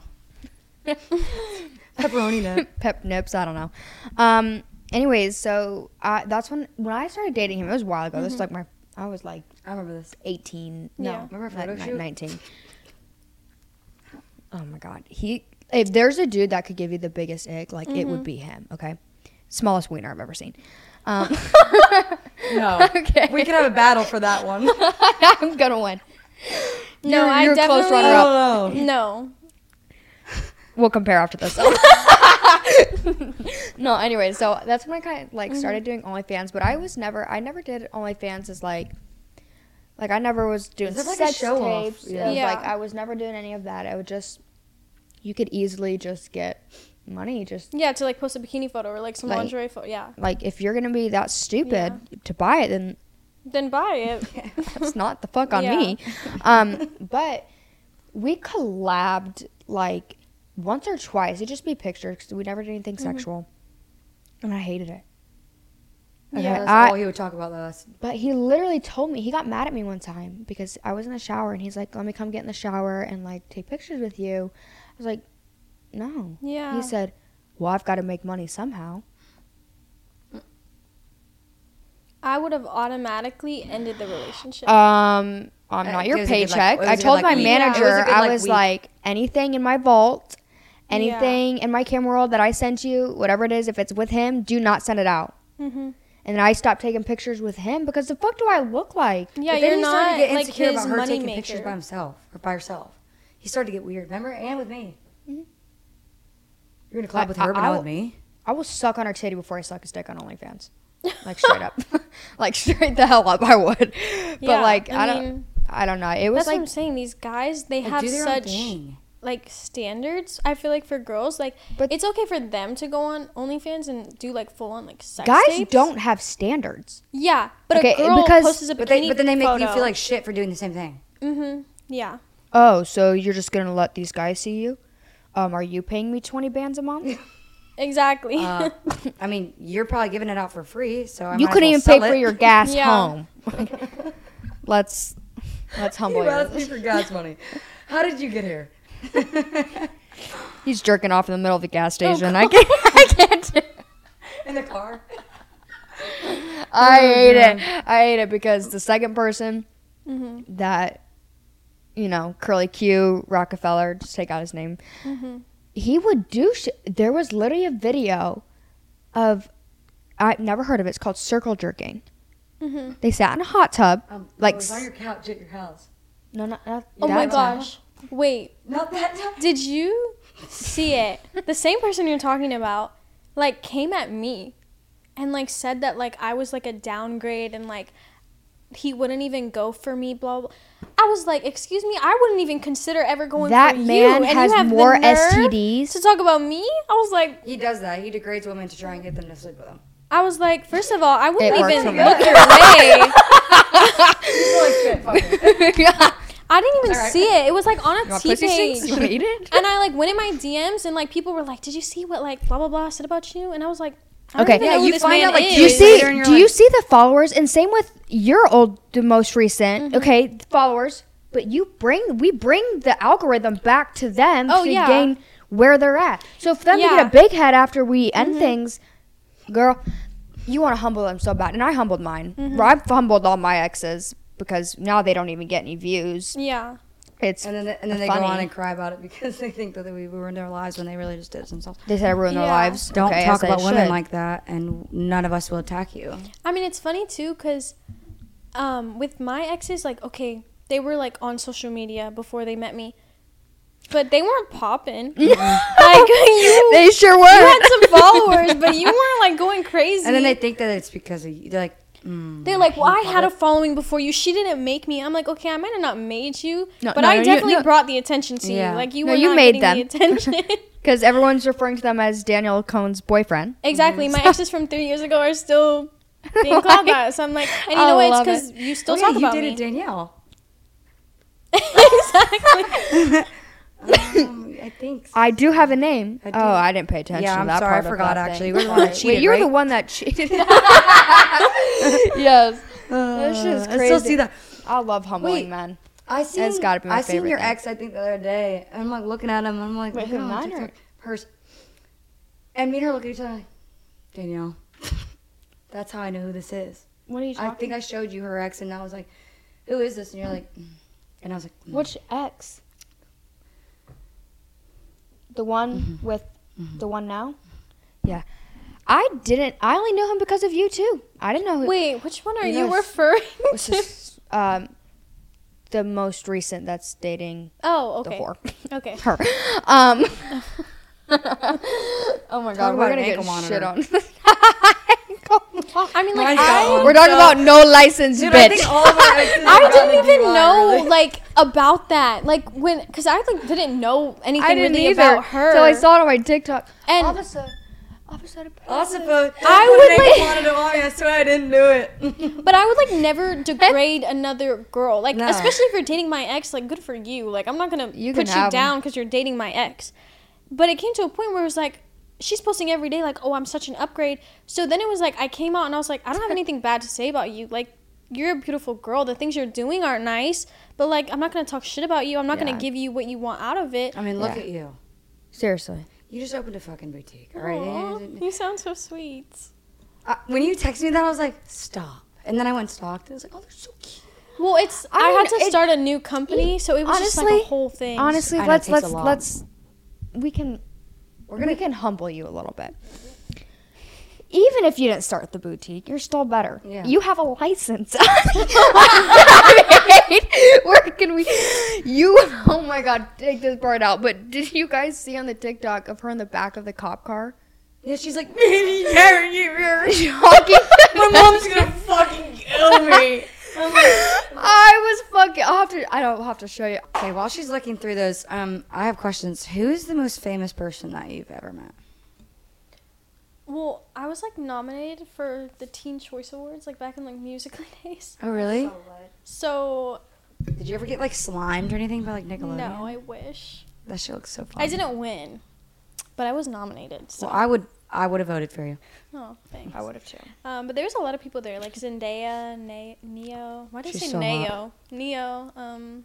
that. Pepperoni nut. Pep nips. I don't know. Um. anyways, so uh, that's when when I started dating him. It was a while ago. This was like my I was like I remember this. 18. Yeah. No, Remember photo shoot? 19. Oh my god. He if there's a dude that could give you the biggest egg, like it Mm-hmm. would be him, okay? Smallest wiener I've ever seen. Um, No. okay. We could have a battle for that one. I'm gonna win. No, You're- I you're a close definitely runner-up. Oh, oh, oh. no. We'll compare after this. no, anyway, so that's when I kind of like mm-hmm. started doing OnlyFans, but I was never, I never did OnlyFans as like, like I never was doing Is it like a sex show off? tapes. Yeah. Yeah. Like I was never doing any of that. I would just, you could easily just get money. Just Yeah, to like post a bikini photo or like some Like- lingerie photo. Yeah. like if you're gonna be that stupid to buy it, then Then buy it. that's not the fuck on Yeah. me. Um, but we collabed like once or twice. It'd just be pictures because we never did anything sexual, and I hated it. Okay, Yeah, that's I- all he would talk about though. That's- But he literally told me he got mad at me one time because I was in the shower and he's like, "Let me come get in the shower and like take pictures with you." I was like, "No." Yeah. He said, "Well, I've got to make money somehow." I would have automatically ended the relationship. Um, I'm Uh, not your was a good, like- paycheck. it was I a good, told like, my week. manager, Yeah, was a good, I was week. like, anything in my vault, Yeah. anything in my camera roll that I sent you, whatever it is, if it's with him, do not send it out. hmm And then I stopped taking pictures with him because the fuck do I look like? Yeah, But then you're he started not to get like insecure his about her money taking pictures by maker. himself or by herself. He started to get weird. Remember, and with me. You're gonna collab I- with her, I- but not I'll- with me. I will suck on her titty before I suck his dick on OnlyFans. Like straight up, like straight the hell up, I would. But Yeah, like I I, don't, mean, I don't know. It was That's what like I'm saying. These guys, they Like, have do their own such like standards. I feel like for girls, like But- it's okay for them to go on OnlyFans and do like full on like sex guys tapes. don't have standards. Yeah, but Okay, a girl because- posts a bikini But they, but then they make you feel like shit for doing the same thing. Mm-hmm. Yeah. Oh, so you're just gonna let these guys see you? Um, are you paying me twenty bands a month? Exactly. Uh, I mean, you're probably giving it out for free, so I you couldn't well even pay sell for your gas Yeah. home. let's let's humble Well, you. me for gas money. How did you get here? He's jerking off in the middle of the gas Oh, station. I can't. I can't. do- In the car. I hate it. I hate it because the second person mm-hmm. that you know, Curly Q Rockefeller, just take out his name. Mm-hmm. He would do. Sh- there was literally a video of. I've never heard of it. It's called circle jerking. Mm-hmm. They sat in a hot tub. Um, Like was on your couch at your house. No, not, not Oh my that time. gosh. Wait, Not that time. did you see it? The same person you're talking about, like, came at me, and like said that like I was like a downgrade and like he wouldn't even go for me. Blah blah. I was like, excuse me, I wouldn't even consider ever going That for you. man and you has have more STDs. to talk about me. I was like, He does that. He degrades women to try and get them to sleep with him. I was like, first of all, I wouldn't It even look your way. I didn't even All right. see it. It was like on a You want T pussy page. You wanna it? And I like went in my DMs and like people were like, "Did you see what like blah blah blah said about you?" And I was like, I don't Okay. Yeah, you find out, like, is. Do you see? Later in your Do you see the followers? And same with your old, the most recent. Mm-hmm. Okay, followers. But you bring, we bring the algorithm back to them Oh, to yeah. gain where they're at. So for them to Yeah. Mm-hmm. get a big head after we end things, girl, you want to humble them so bad, and I humbled mine. Mm-hmm. I've humbled all my exes because now they don't even get any views. Yeah. It's And then, and then they funny. go on and cry about it because they think that we ruined their lives when they really just did it themselves. they said I ruined their lives. Don't Okay, talk about women should. like that, and none of us will attack you. I mean, it's funny too because um, with my exes, like, okay, they were like on social media before they met me, but they weren't popping. like you, they sure were. you had some followers, but you weren't like going crazy. And then they think that it's because of you. They're like, mm, They're like, well, I had a following before you. She didn't make me. I'm like, okay, I might have not made you, No, but no, I no, definitely brought the attention to Yeah. you. Like you were you not made getting the attention. Because everyone's referring to them as Danielle Cohn's boyfriend. exactly. My exes from three years ago are still being called that. So I'm like, and you I know what? It's because it. you still Oh, yeah, talk you about me. Danielle. exactly. Um, I think. so. I do have a name. I do. oh, I didn't pay attention Yeah, to I'm that sorry, I part of forgot, actually. We're the one that cheated. Wait, you're the one that cheated. yes. That shit is Uh, I still see that. I love humbling Wait. men. I seen. It's gotta be my I seen your thing. ex. I think the other day. I'm like looking at him. I'm like, Wait, who, "Oh, mine TikTok." or- hers? And me and her look at each other. like, Danielle. That's how I know who this is. What are you talking? I think I showed you her ex, and I was like, "Who is this?" And you're like, mm. and I was like, mm. Which ex? The one Mm-hmm. with the one now? Yeah. I didn't. I only knew him because of you too. I didn't know who. Wait, which one are You know, referring This to? is, um, the most recent that's dating Oh, the okay. whore. Okay. Her. Um. oh my Talk god, we're gonna get ankle shit monitor. on. I mean, like, I, we're talking about no license, Dude, bitch. I think all of our exes I didn't even DUI, know really. like about that. Like when, cause I like didn't know anything I didn't really either about her. till I saw it on my TikTok. And- opposite, opposite. Also, I would would, make like- fun of. I swear I didn't do it. But I would like never degrade another girl. Like No. especially if you're dating my ex, like good for you. Like I'm not gonna You put you down because you're dating my ex. But it came to a point where it was like she's posting every day like, "Oh, I'm such an upgrade." So then it was like I came out and I was like, "I don't have anything bad to say about you. Like you're a beautiful girl. The things you're doing aren't nice, but like I'm not gonna talk shit about you. I'm not Yeah. gonna give you what you want out of it." I mean, look Yeah. at you. Seriously. You just opened a fucking boutique, all Aw, right? you sound so sweet. Uh, when you texted me that, I was like, stop. And then I went stalked. And I was like, oh, they're so cute. Well, it's I, I had to it- start a new company, so it was just like honestly- a whole thing. Honestly, I know it let's let's let's we can we're gonna we can humble you a little bit. Even if you didn't start the boutique, you're still better. Yeah. You have a license. Where can we? You? Oh my God! Take this part out. But did you guys see on the TikTok of her in the back of the cop car? Yeah, she's like, baby, Karen, you Talking. My mom's gonna fucking kill me. I was fucking. I'll have to. I don't have to show you. Okay, while she's looking through those, um, I have questions. Who's the most famous person that you've ever met? Well, I was like nominated for the Teen Choice Awards like back in like musical days. Oh, really? So Did you ever get like slimed or anything by like Nickelodeon? no, I wish that shit looks so fun. I didn't win, but I was nominated. So Well, I would, I would have voted for you. oh, thanks. I would have too. Um, but there's a lot of people there, like Zendaya, Ne- Neo. Why did I say so Neo? hot. Neo. Um,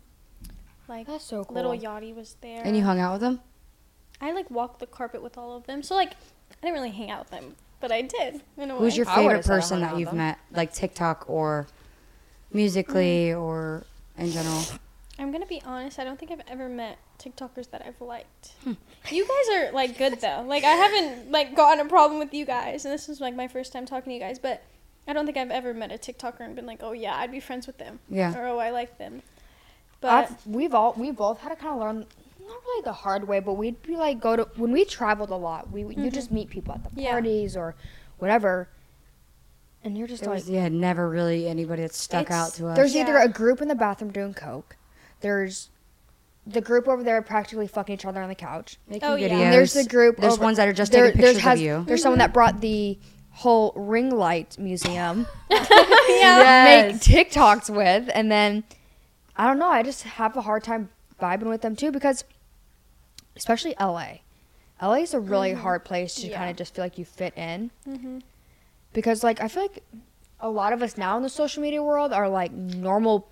like That's so cool. Lil Yachty was there. And you hung out with them? I like walked the carpet with all of them. So like, I didn't really hang out with them, but I did in a way. Who's your favorite would've said I person that you've them. met, like TikTok or Musical.ly or in general? I'm gonna be honest. I don't think I've ever met TikTokers that I've liked. Hmm. You guys are like good though. Like I haven't like gotten a problem with you guys, and this is like my first time talking to you guys. But I don't think I've ever met a TikToker and been like, oh yeah, I'd be friends with them, Yeah. or oh I like them. But I've, we've all we both had to kind of learn not really the hard way, but we'd be like go to when we traveled a lot. We you just meet people at the Mm-hmm. Yeah. parties or whatever, and you're just There like was, yeah, never really anybody that stuck out to us. there's either a group in the bathroom doing coke, there's the group over there are practically fucking each other on the couch. Making Oh, yeah. videos. And there's the group. There's over- ones that are just there- taking there's pictures has- of you. There's someone that brought the whole ring light museum. yeah, make TikToks with, and then I don't know. I just have a hard time vibing with them too because, especially LA, LA is a really hard place to Yeah. kind of just feel like you fit in Mhm. because, like, I feel like a lot of us now in the social media world are like normal,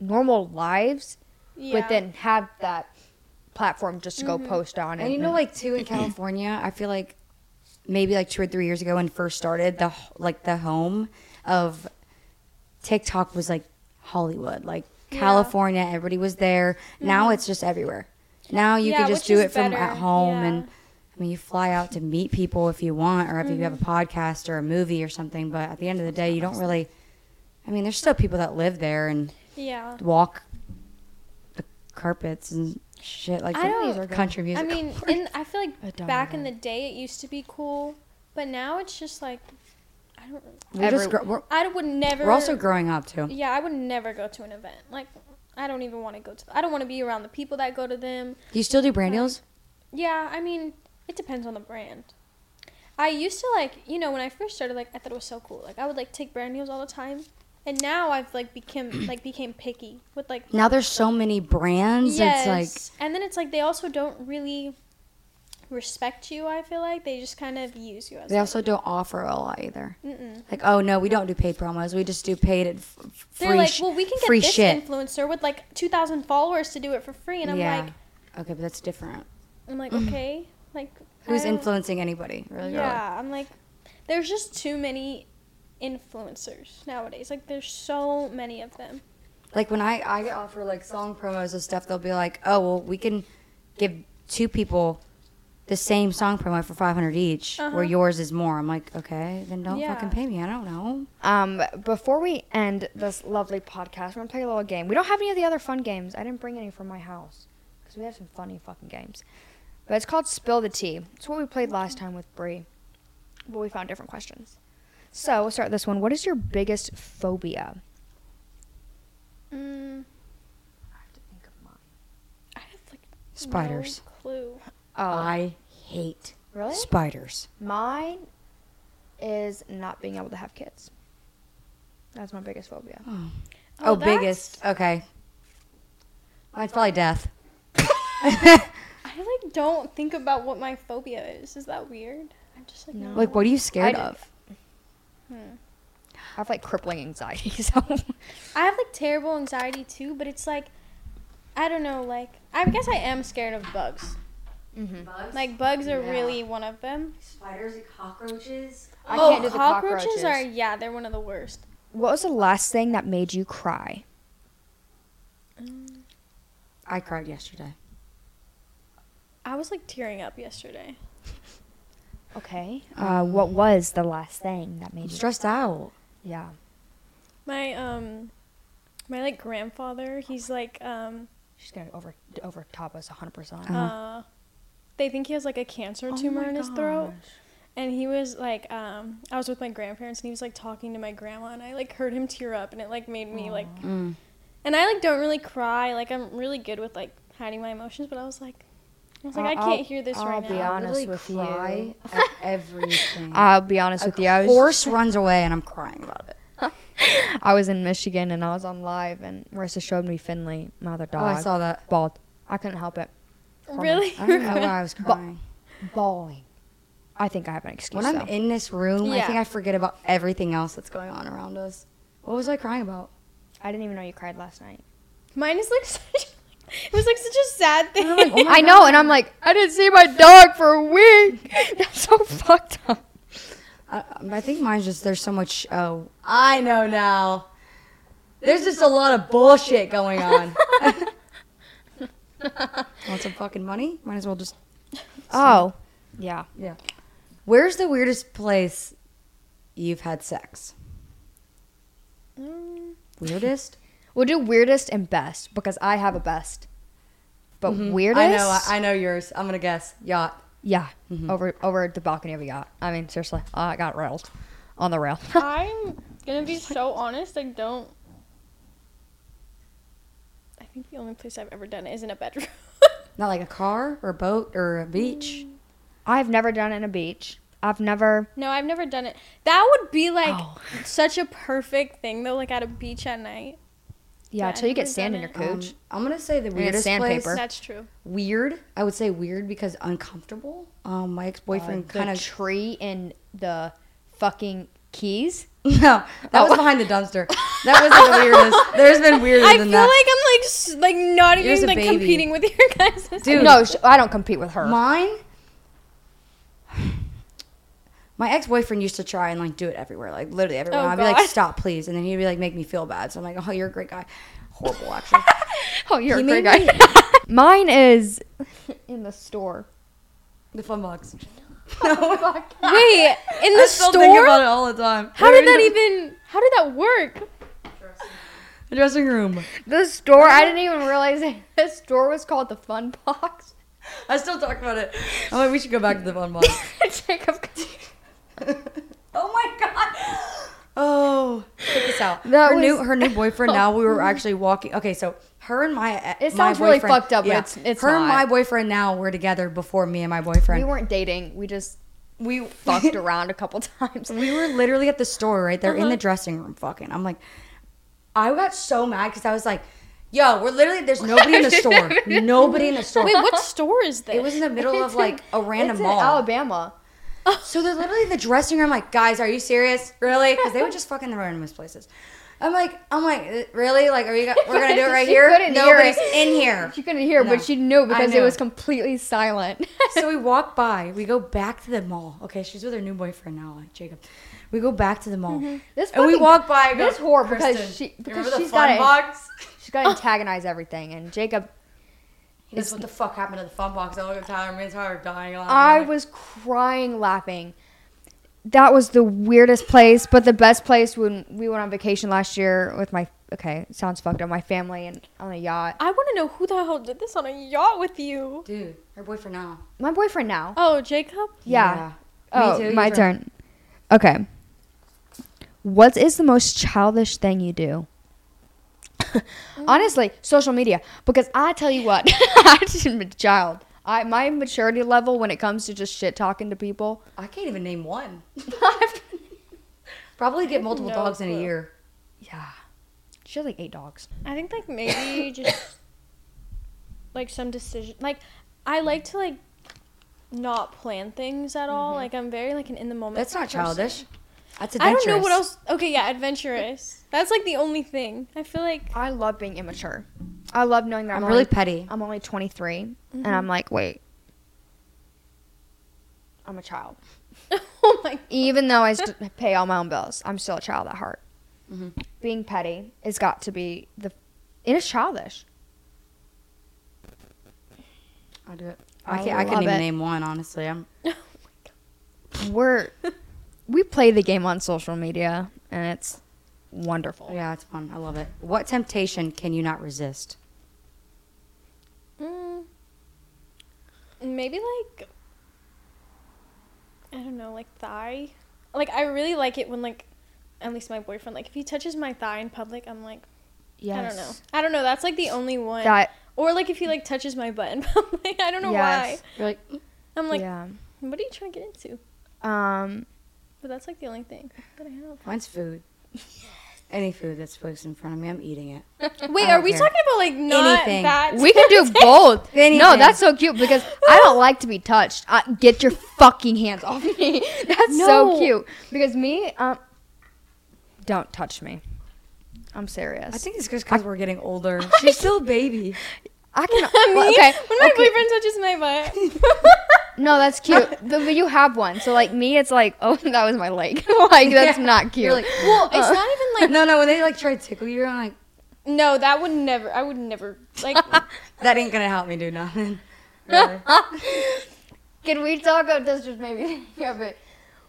normal lives, yeah. but then have that platform just to go mm-hmm. post on it. And you know, like too in California, I feel like maybe like two or three years ago when first started, the like the home of TikTok was like Hollywood, like Yeah. California. Everybody was there. Now mm-hmm. it's just everywhere. Now you Yeah, can just do it from better. at home, Yeah. and I mean, you fly out to meet people if you want, or if you have a mm-hmm. podcast or a movie or something. But at the end of the day, you don't really. I mean, there's still people that live there and yeah. walk carpets and shit like I don't- country I mean, in, I feel like back know. in the day it used to be cool, but now it's just like I don't. we're, just every- gro- we're, I would never. we're also growing up too. Yeah, I would never go to an event. Like, I don't even want to go to. I don't want to be around the people that go to them. Do you still do brand deals? Yeah, I mean, it depends on the brand. I used to like, you know, when I first started, like, I thought it was so cool. Like, I would like take brand deals all the time, and now I've like become like became picky with like. Now there's so many brands. Yes, It's like and then it's like they also don't really respect you. I feel like they just kind of use you as. they also don't offer a lot either. Mm-mm. Like, oh no, we don't do paid promos. We just do paid f- free. They're like, well, we can get this shit. influencer with like two thousand followers to do it for free, and I'm yeah. like, okay, but that's different. I'm like, mm. okay, like Who's influencing anybody? Really? really? Yeah, I'm like, there's just too many influencers nowadays. Like there's so many of them. Like when I I offer like song promos and stuff, they'll be like, "Oh, well, we can give two people the same song promo for 500 each, Uh-huh. where yours is more." I'm like, "Okay, then don't Yeah. fucking pay me. I don't know." Um, before we end this lovely podcast, we're gonna play a little game. We don't have any of the other fun games. I didn't bring any from my house because we have some funny fucking games. But it's called Spill the Tea. It's what we played last time with Bree, but we found different questions. So we'll start this one. What is your biggest phobia? Mm, I have to think of mine. I have like Spiders. no clue. Oh, I hate really? spiders. Mine is not being able to have kids. That's my biggest phobia. Oh, that's- biggest. Okay. Mine's probably death. I like don't think about what my phobia is. Is that weird? I'm just like no. Like, what are you scared I- of? I have like crippling anxiety, so I have like terrible anxiety too, but it's like I don't know. Like I guess I am scared of bugs. Mm-hmm. Bugs. Like bugs are Yeah. really one of them. Spiders and cockroaches. I oh, can't do the cockroaches, cockroaches. are yeah, they're one of the worst. What was the last thing that made you cry? I cried yesterday. I was like tearing up yesterday. Okay. Uh, what was the last thing that made you? stressed out. Yeah. My um, my like grandfather, he's like um, She's gonna over over top us 100. percent Uh-huh. uh, they think he has like a cancer tumor in his throat. And he was like, um, I was with my grandparents and he was like talking to my grandma and I like heard him tear up and it like made me like, Mm. and I like don't really cry. Like I'm really good with like hiding my emotions, but I was like, I was like, I I'll- can't hear this right now. I'll right be now. honest literally with cry you. at everything. I'll be honest a with you. I was horse runs away and I'm crying about it. I was in Michigan and I was on live and Marissa showed me Finley, my other dog. Oh, I saw that. Bald. I couldn't help it. Really? I don't know why I was crying. Bawling. I think I have an excuse. When I'm though. in this room, I think I forget about everything else that's going on around us. What was I crying about? I didn't even know you cried last night. Mine is like such, it was like such a sad thing. Like, oh I know, and I'm like, I didn't see my dog for a week. That's so fucked up. I, I think mine's just there's so much. Oh, I know now. There's just a lot of bullshit going on. Want some fucking money? Might as well just. Oh, yeah. Yeah. Where's the weirdest place you've had sex? Mm, Weirdest? We'll do weirdest and best because I have a best. But weirdest, Mm-hmm. I know. I, I know yours. I'm gonna guess yacht. yeah, over over the balcony of a yacht. I mean, seriously, I got railed on the rail. I'm gonna be so honest. I don't. I think the only place I've ever done it is in a bedroom. Not like a car or a boat or a Mm. beach. I've never done it in a beach. I've never. no, I've never done it. That would be like Oh. such a perfect thing though, like at a beach at night. Yeah, Yeah, until you get sand in done your Um. I'm gonna say the it's weirdest sandpaper. place. That's true. Weird. I would say weird because uncomfortable. Um, my ex boyfriend Uh, kind of. tree in the fucking keys. no, that Oh. was behind the dumpster. That was like the weirdest. There's been weirder I than that. I feel like I'm like like not It was even like baby. competing with your guys. Dude. No, sh- I don't compete with her. Mine. My ex boyfriend used to try and like do it everywhere, like literally everywhere. Oh, I'd be like, "Stop, please," and then he'd be like, "Make me feel bad." So I'm like, "Oh, you're a great guy." Horrible, actually. oh, you're He a great guy. Mine is in the store. the fun box. Oh no, Wait, in the I still store? think about it all the time. How did that even? How did that work? The dressing room. The store. I didn't even realize it. The store was called the Fun Box. I still talk about it. I'm like, we should go back to the fun box. Jacob. oh my god. Oh, check this out. That her new her new boyfriend. Now we were actually walking. Okay, so her and my It my sounds really fucked up, but it's- it's her and my boyfriend now were together before me and my boyfriend. We weren't dating. We just we fucked around a couple times. we were literally at the store right there in the uh-huh. dressing room fucking. I'm like, I got so mad because I was like, yo, we're literally there's nobody in the store, nobody in the store. Wait, what store is this? It was in the middle of like a random it's in mall. Alabama. So they're literally in the dressing room, like, guys, are you serious? Really? Because they would just fuck in the randomest places. I'm like, I'm like, "Uh, really? Like, are you? Go- we're gonna do it right She here? Nobody's it. in here. She couldn't hear, No. but she knew because it was completely silent. so we walk by. We go back to the mall. Okay, she's with her new boyfriend now, like Jacob. We go back to the mall, This and we walk by. go, this whore because "Kristen, she because she's got box. she's got to antagonize everything, and Jacob. He goes, what the fuck happened to the fun box? I look at Tyler, me and Tyler are dying. laughing. I I'm like, was crying laughing. That was the weirdest place, but the best place when we went on vacation last year with my okay, sounds fucked up, my family and on a yacht. I want to know who the hell did this on a yacht with you. dude, her boyfriend now. My boyfriend now. Oh, Jacob. Yeah. Yeah. Me Oh, too, my your turn. Okay. What is the most childish thing you do? Honestly, social media. Because I tell you what, I'm a child. I my maturity level when it comes to just shit talking to people. I can't even name one. Probably get multiple no dogs in a year. Yeah. She had like eight dogs. I think like maybe just like some decision. Like I like to like not plan things at all. Mm-hmm. Like I'm very like an in the moment. That's not person. childish. That's I don't know what else. Okay, yeah, adventurous. That's like the only thing. I feel like I love being immature. I love knowing that I'm, I'm really only, petty. I'm only 23 and I'm like, wait. I'm a child. oh my God. Even though I pay all my own bills, I'm still a child at heart. Mhm. Being petty has got to be the. It is childish. I do it. I, I can't, I couldn't even it. name one, honestly. I'm oh my god. We're we play the game on social media, and it's wonderful. yeah, it's fun. I love it. What temptation can you not resist? Mm, maybe like I don't know, like thigh. Like I really like it when like at least my boyfriend like if he touches my thigh in public, I'm like Yes. I don't know. I don't know. That's like the only one. That or like if he like touches my butt in public, I don't know Yes. You're like, why. I'm like, yeah. what are you trying to get into? Um. But that's like the only thing that I have. mine's food. Any food that's placed in front of me, I'm eating it. Wait, are we care. talking about like not Anything. that? We can do both. No, that's so cute because I don't like to be touched. Uh, get your fucking hands off me. That's so cute. Because me, um, don't touch me. I'm serious. I think it's just because we're getting older. She's still a baby. I can. Me? okay. When my okay. boyfriend touches my butt. No, that's cute. but, but you have one, so like me, it's like, oh, that was my leg. like that's Yeah. not cute. You're like, well, it's uh. not even like no, no. When they like try to tickle you, I'm like, no. That would never. I would never like. that ain't gonna help me do nothing. Really. Can we talk about this? Just maybe think of it.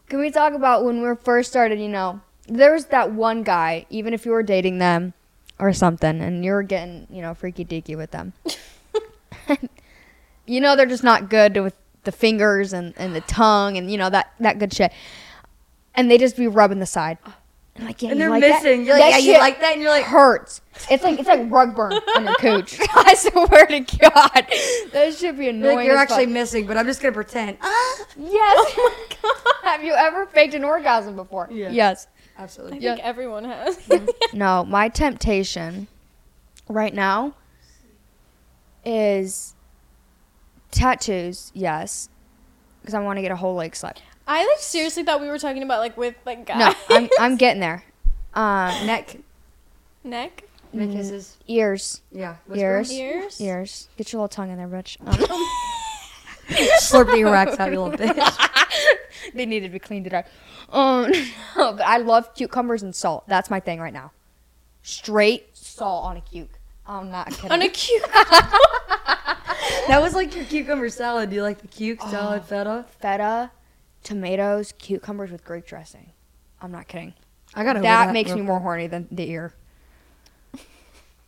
Can we talk about when we first started? You know, there was that one guy. Even if you were dating them or something, and you were getting, you know, freaky deaky with them. you know, they're just not good with the fingers and, and the tongue and you know that that good shit. And they just be rubbing the side. And like, yeah, and you they're like that? missing. You're like, That yeah, you like that, and you're like, hurts. It's like it's like rug burn on your cooch. I swear to God, that should be you're, annoying. like, you're actually fuck. missing, but I'm just gonna pretend. Ah! Yes. Have you ever faked an orgasm before? Yeah. Yes. I Absolutely. Yeah. think everyone has. No, my temptation right now is tattoos, yes. Because I want to get a whole leg slap. I like seriously thought we were talking about like with like guys. No, I'm, I'm getting there. Um, Neck, neck, neck Mm. kisses. ears. Yeah. Ears. ears. Ears. Get your little tongue in there, bitch. Um, Slurp the erects out, you little bitch. they needed to be cleaned it out. Um, no, but I love cucumbers and salt. That's my thing right now. Straight salt on a cuke. I'm not kidding. On a cucumber. That was like your cucumber salad. Do you like the cuke salad feta? feta, tomatoes, cucumbers with Greek dressing. I'm not kidding. I got to That, makes me more horny than the ear.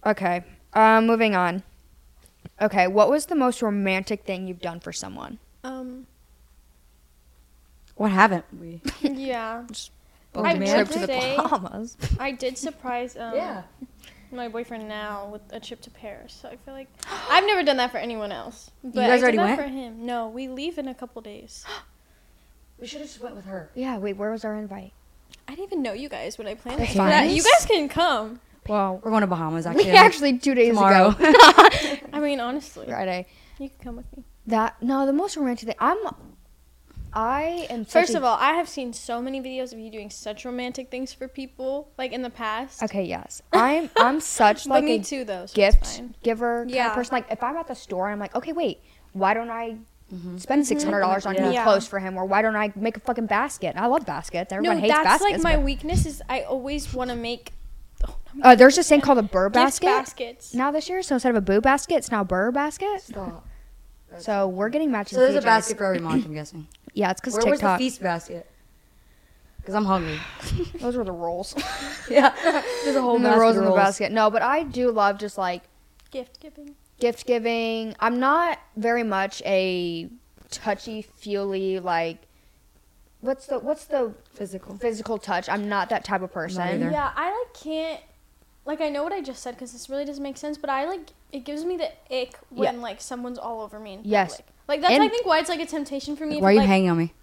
Okay. Um, moving on. Okay, what was the most romantic thing you've done for someone? Um. What haven't we? Yeah. Book I a trip to the Bahamas. I did surprise um, my boyfriend now with a trip to Paris. So I feel like I've never done that for anyone else. But guys I already did that went? for him. No, we leave in a couple days. We should have just went with her. Yeah, wait, where was our invite? I didn't even know you guys when I planned That's this. But. You guys can come. Well, We're going to Bahamas actually. we actually. actually two days tomorrow. ago. I mean, honestly, Friday. you can come with me. That no, the most romantic thing. I'm, I am First of all, I have seen so many videos of you doing such romantic things for people, like in the past. okay, yes, I'm I'm such like me a too, though. So gift fine. giver kind Yeah. of person. Like if I'm at the store I'm like, okay, wait, why don't I spend six hundred dollars on new Mm-hmm. Yeah. clothes for him, or why don't I make a fucking basket? I love baskets. Everyone no, hates baskets. that's baskets. like my but- weakness. Is I always want to make uh, there's this thing called a burr basket baskets. now this year. So instead of a boo basket, it's now a burr basket. Stop. So we're getting matching. So there's a basket for every month, I'm guessing. Yeah, it's because Where was the TikTok. feast basket? Because I'm hungry. Those were the rolls. yeah. There's a whole and the basket rolls of in the rolls. basket. No, but I do love just like Gift giving. gift giving. I'm not very much a touchy feely like. What's the what's the Physical. physical touch? I'm not that type of person. either. Yeah, I like can't. Like I know what I just said because this really doesn't make sense, but I like it gives me the ick when Yeah. like someone's all over me in Yes. public. Like that's And- I think why it's like a temptation for me. Why are you like, hanging on me?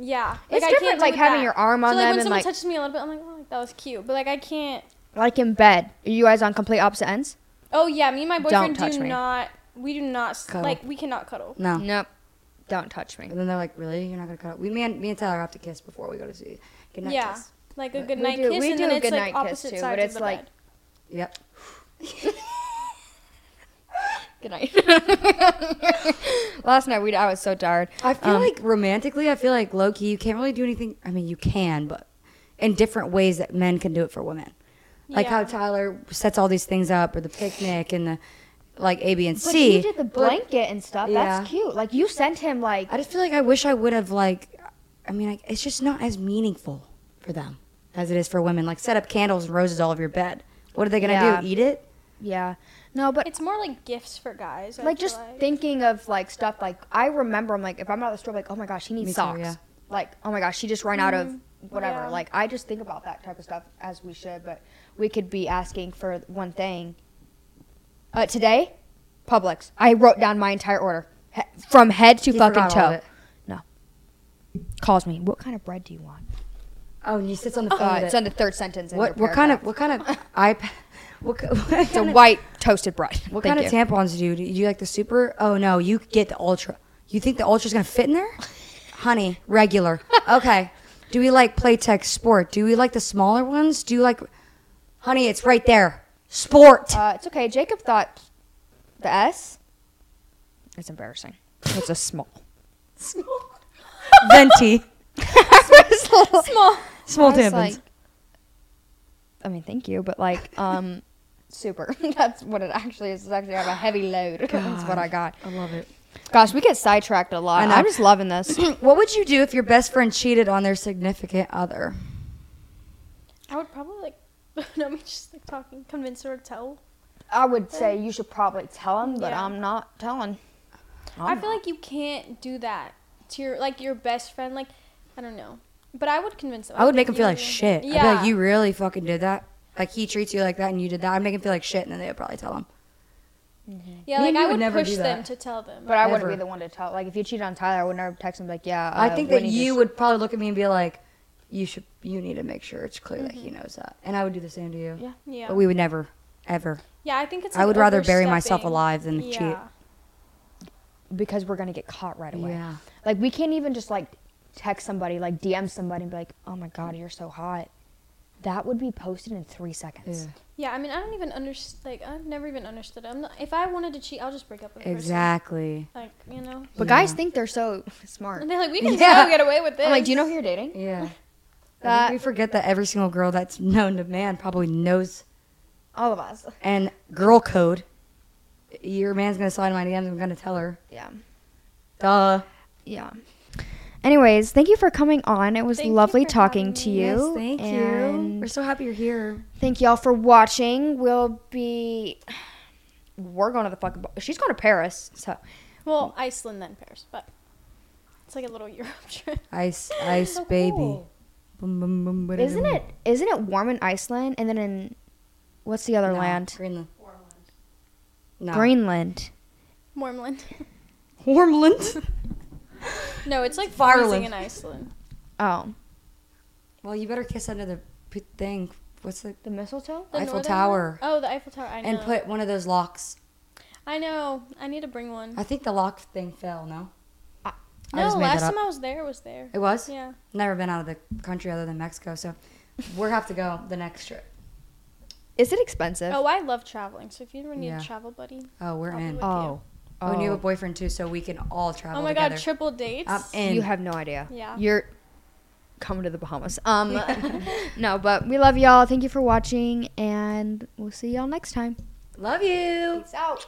Yeah, It's I different, can't like, having that. your arm on so, like, them when and, someone like- touches me a little bit, I'm like, oh, that was cute. But like I can't. Like in bed. Are you guys on complete opposite ends? Oh yeah, me and my boyfriend do me. not. We do not Cuddle. like we cannot cuddle. No. Nope. Don't touch me. And then they're like, really? You're not going to cut up? We, me, and, me and Tyler have to kiss before we go to see. Good night yeah, kiss. like a But good we night do- kiss, we do and do then a it's good like night kiss, too, sides but of it's the like- bed. Yep. Good night. Last night we I was so tired. I feel Um, like romantically, I feel like low key, you can't really do anything. I mean, you can, but in different ways that men can do it for women. Like how Tyler sets all these things up, or the picnic and the like A, B, and But C. you did the blanket and stuff. Yeah. That's cute. Like you sent him like I just feel like I wish I would have like. I mean, like, it's just not as meaningful for them as it is for women. Like set up candles and roses all over your bed. What are they gonna Yeah. do? Eat it? Yeah. No, but It's more like gifts for guys. I like just like. thinking of like stuff like I remember I'm like if I'm out at the store like oh my gosh he needs Me too, socks yeah. like oh my gosh she just ran out of whatever Yeah. like I just think about that type of stuff as we should but we could be asking for one thing uh, today Publix I wrote down my entire order he- from head to He fucking forgot all toe it. calls me what kind of bread do you want Oh, and he sits on the phone. uh, it's on the third sentence in what what kind of what kind of iPad? What, what it's a of, white toasted bread what Thank kind of tampons do you do? You like the super? Oh no, you get the ultra. You think the ultra's gonna fit in there? Honey, regular. Okay. Do we like Playtex Sport? Do we like the smaller ones? Do you like? Honey, it's right there. Sport. uh, it's okay Jacob thought the S it's embarrassing it's a small small. Venti. small. Small was tampons. like- I mean, thank you, but like, um, super. That's what it actually is. It's actually I have a heavy load. That's what I got. I love it. Gosh, we get sidetracked a lot. I know. I'm just loving this. What would you do if your best friend cheated on their significant other? I would probably like. no, me just like talking, convince her to tell. I would say you should probably tell him, but Yeah. I'm not telling. I feel like you can't do that to your like your best friend. Like, I don't know, but I would convince them. I would make think him feel like would- shit. I'd be Yeah. like, you really fucking did that? Like he treats you like that and you did that. I'd make him feel like shit and then they would probably tell him. yeah, Me like and you I would would never push do them that. to tell them. But I wouldn't Ever. be the one to tell. Like, if you cheated on Tyler, I would never text him like, "Yeah." I uh, think that Whitney you just- would probably look at me and be like, you should, you need to make sure it's clear that he knows that. And I would do the same to you. Yeah. yeah, But we would never, ever. yeah, I think it's. I like, would rather bury myself overstepping. alive than cheat. Yeah. because we're gonna get caught right away. Yeah. Like, we can't even just like text somebody, like DM somebody, and be like, "Oh my god, you're so hot." That would be posted in three seconds. Yeah. Yeah, I mean, I don't even understand. Like, I've never even understood. it. I'm not, if I wanted to cheat, I'll just break up with the person. Exactly. Like, you know, But Yeah. guys think they're so smart. and they're like, we can Yeah. still get away with this. I'm like, do you know who you're dating? Yeah. I That- think we forget that every single girl that's known to man probably knows All of us. and girl code. Your man's gonna slide in my DMs. I'm gonna tell her. Yeah. Duh. Yeah. Anyways, thank you for coming on. It was Thank lovely for talking to you. Yes, thank you. We're so happy you're here. Thank y'all for watching. We'll be. We're going to the fucking. She's going to Paris. So Well, Iceland then Paris, but it's like a little Europe trip. Ice, ice, So baby. cool. Boom, boom, boom, isn't it? Isn't it warm in Iceland and then in what's the other No, land? Greenland. No. Greenland. Mormland. Warmland. no, it's like Fireland. freezing in Iceland. Oh, well, you better kiss under the p- thing. What's the the mistletoe. The Eiffel northern Tower. one? Oh, the Eiffel Tower. I know. and put one of those locks. I know. I need to bring one. I think the lock thing fell. No. I No, just made last that up. time I was there was there. It was. Yeah. Never been out of the country other than Mexico, so we'll have to go the next trip. Is it expensive? Oh, I love traveling. So if you ever need Yeah. a travel buddy, Oh, we're I'll be in. with oh. Oh, and you have a boyfriend too, so we can all travel oh my together. god, triple dates. I'm in. You have no idea. Yeah. You're coming to the Bahamas. Um no, but we love y'all. Thank you for watching and we'll see y'all next time. Love you. Peace out.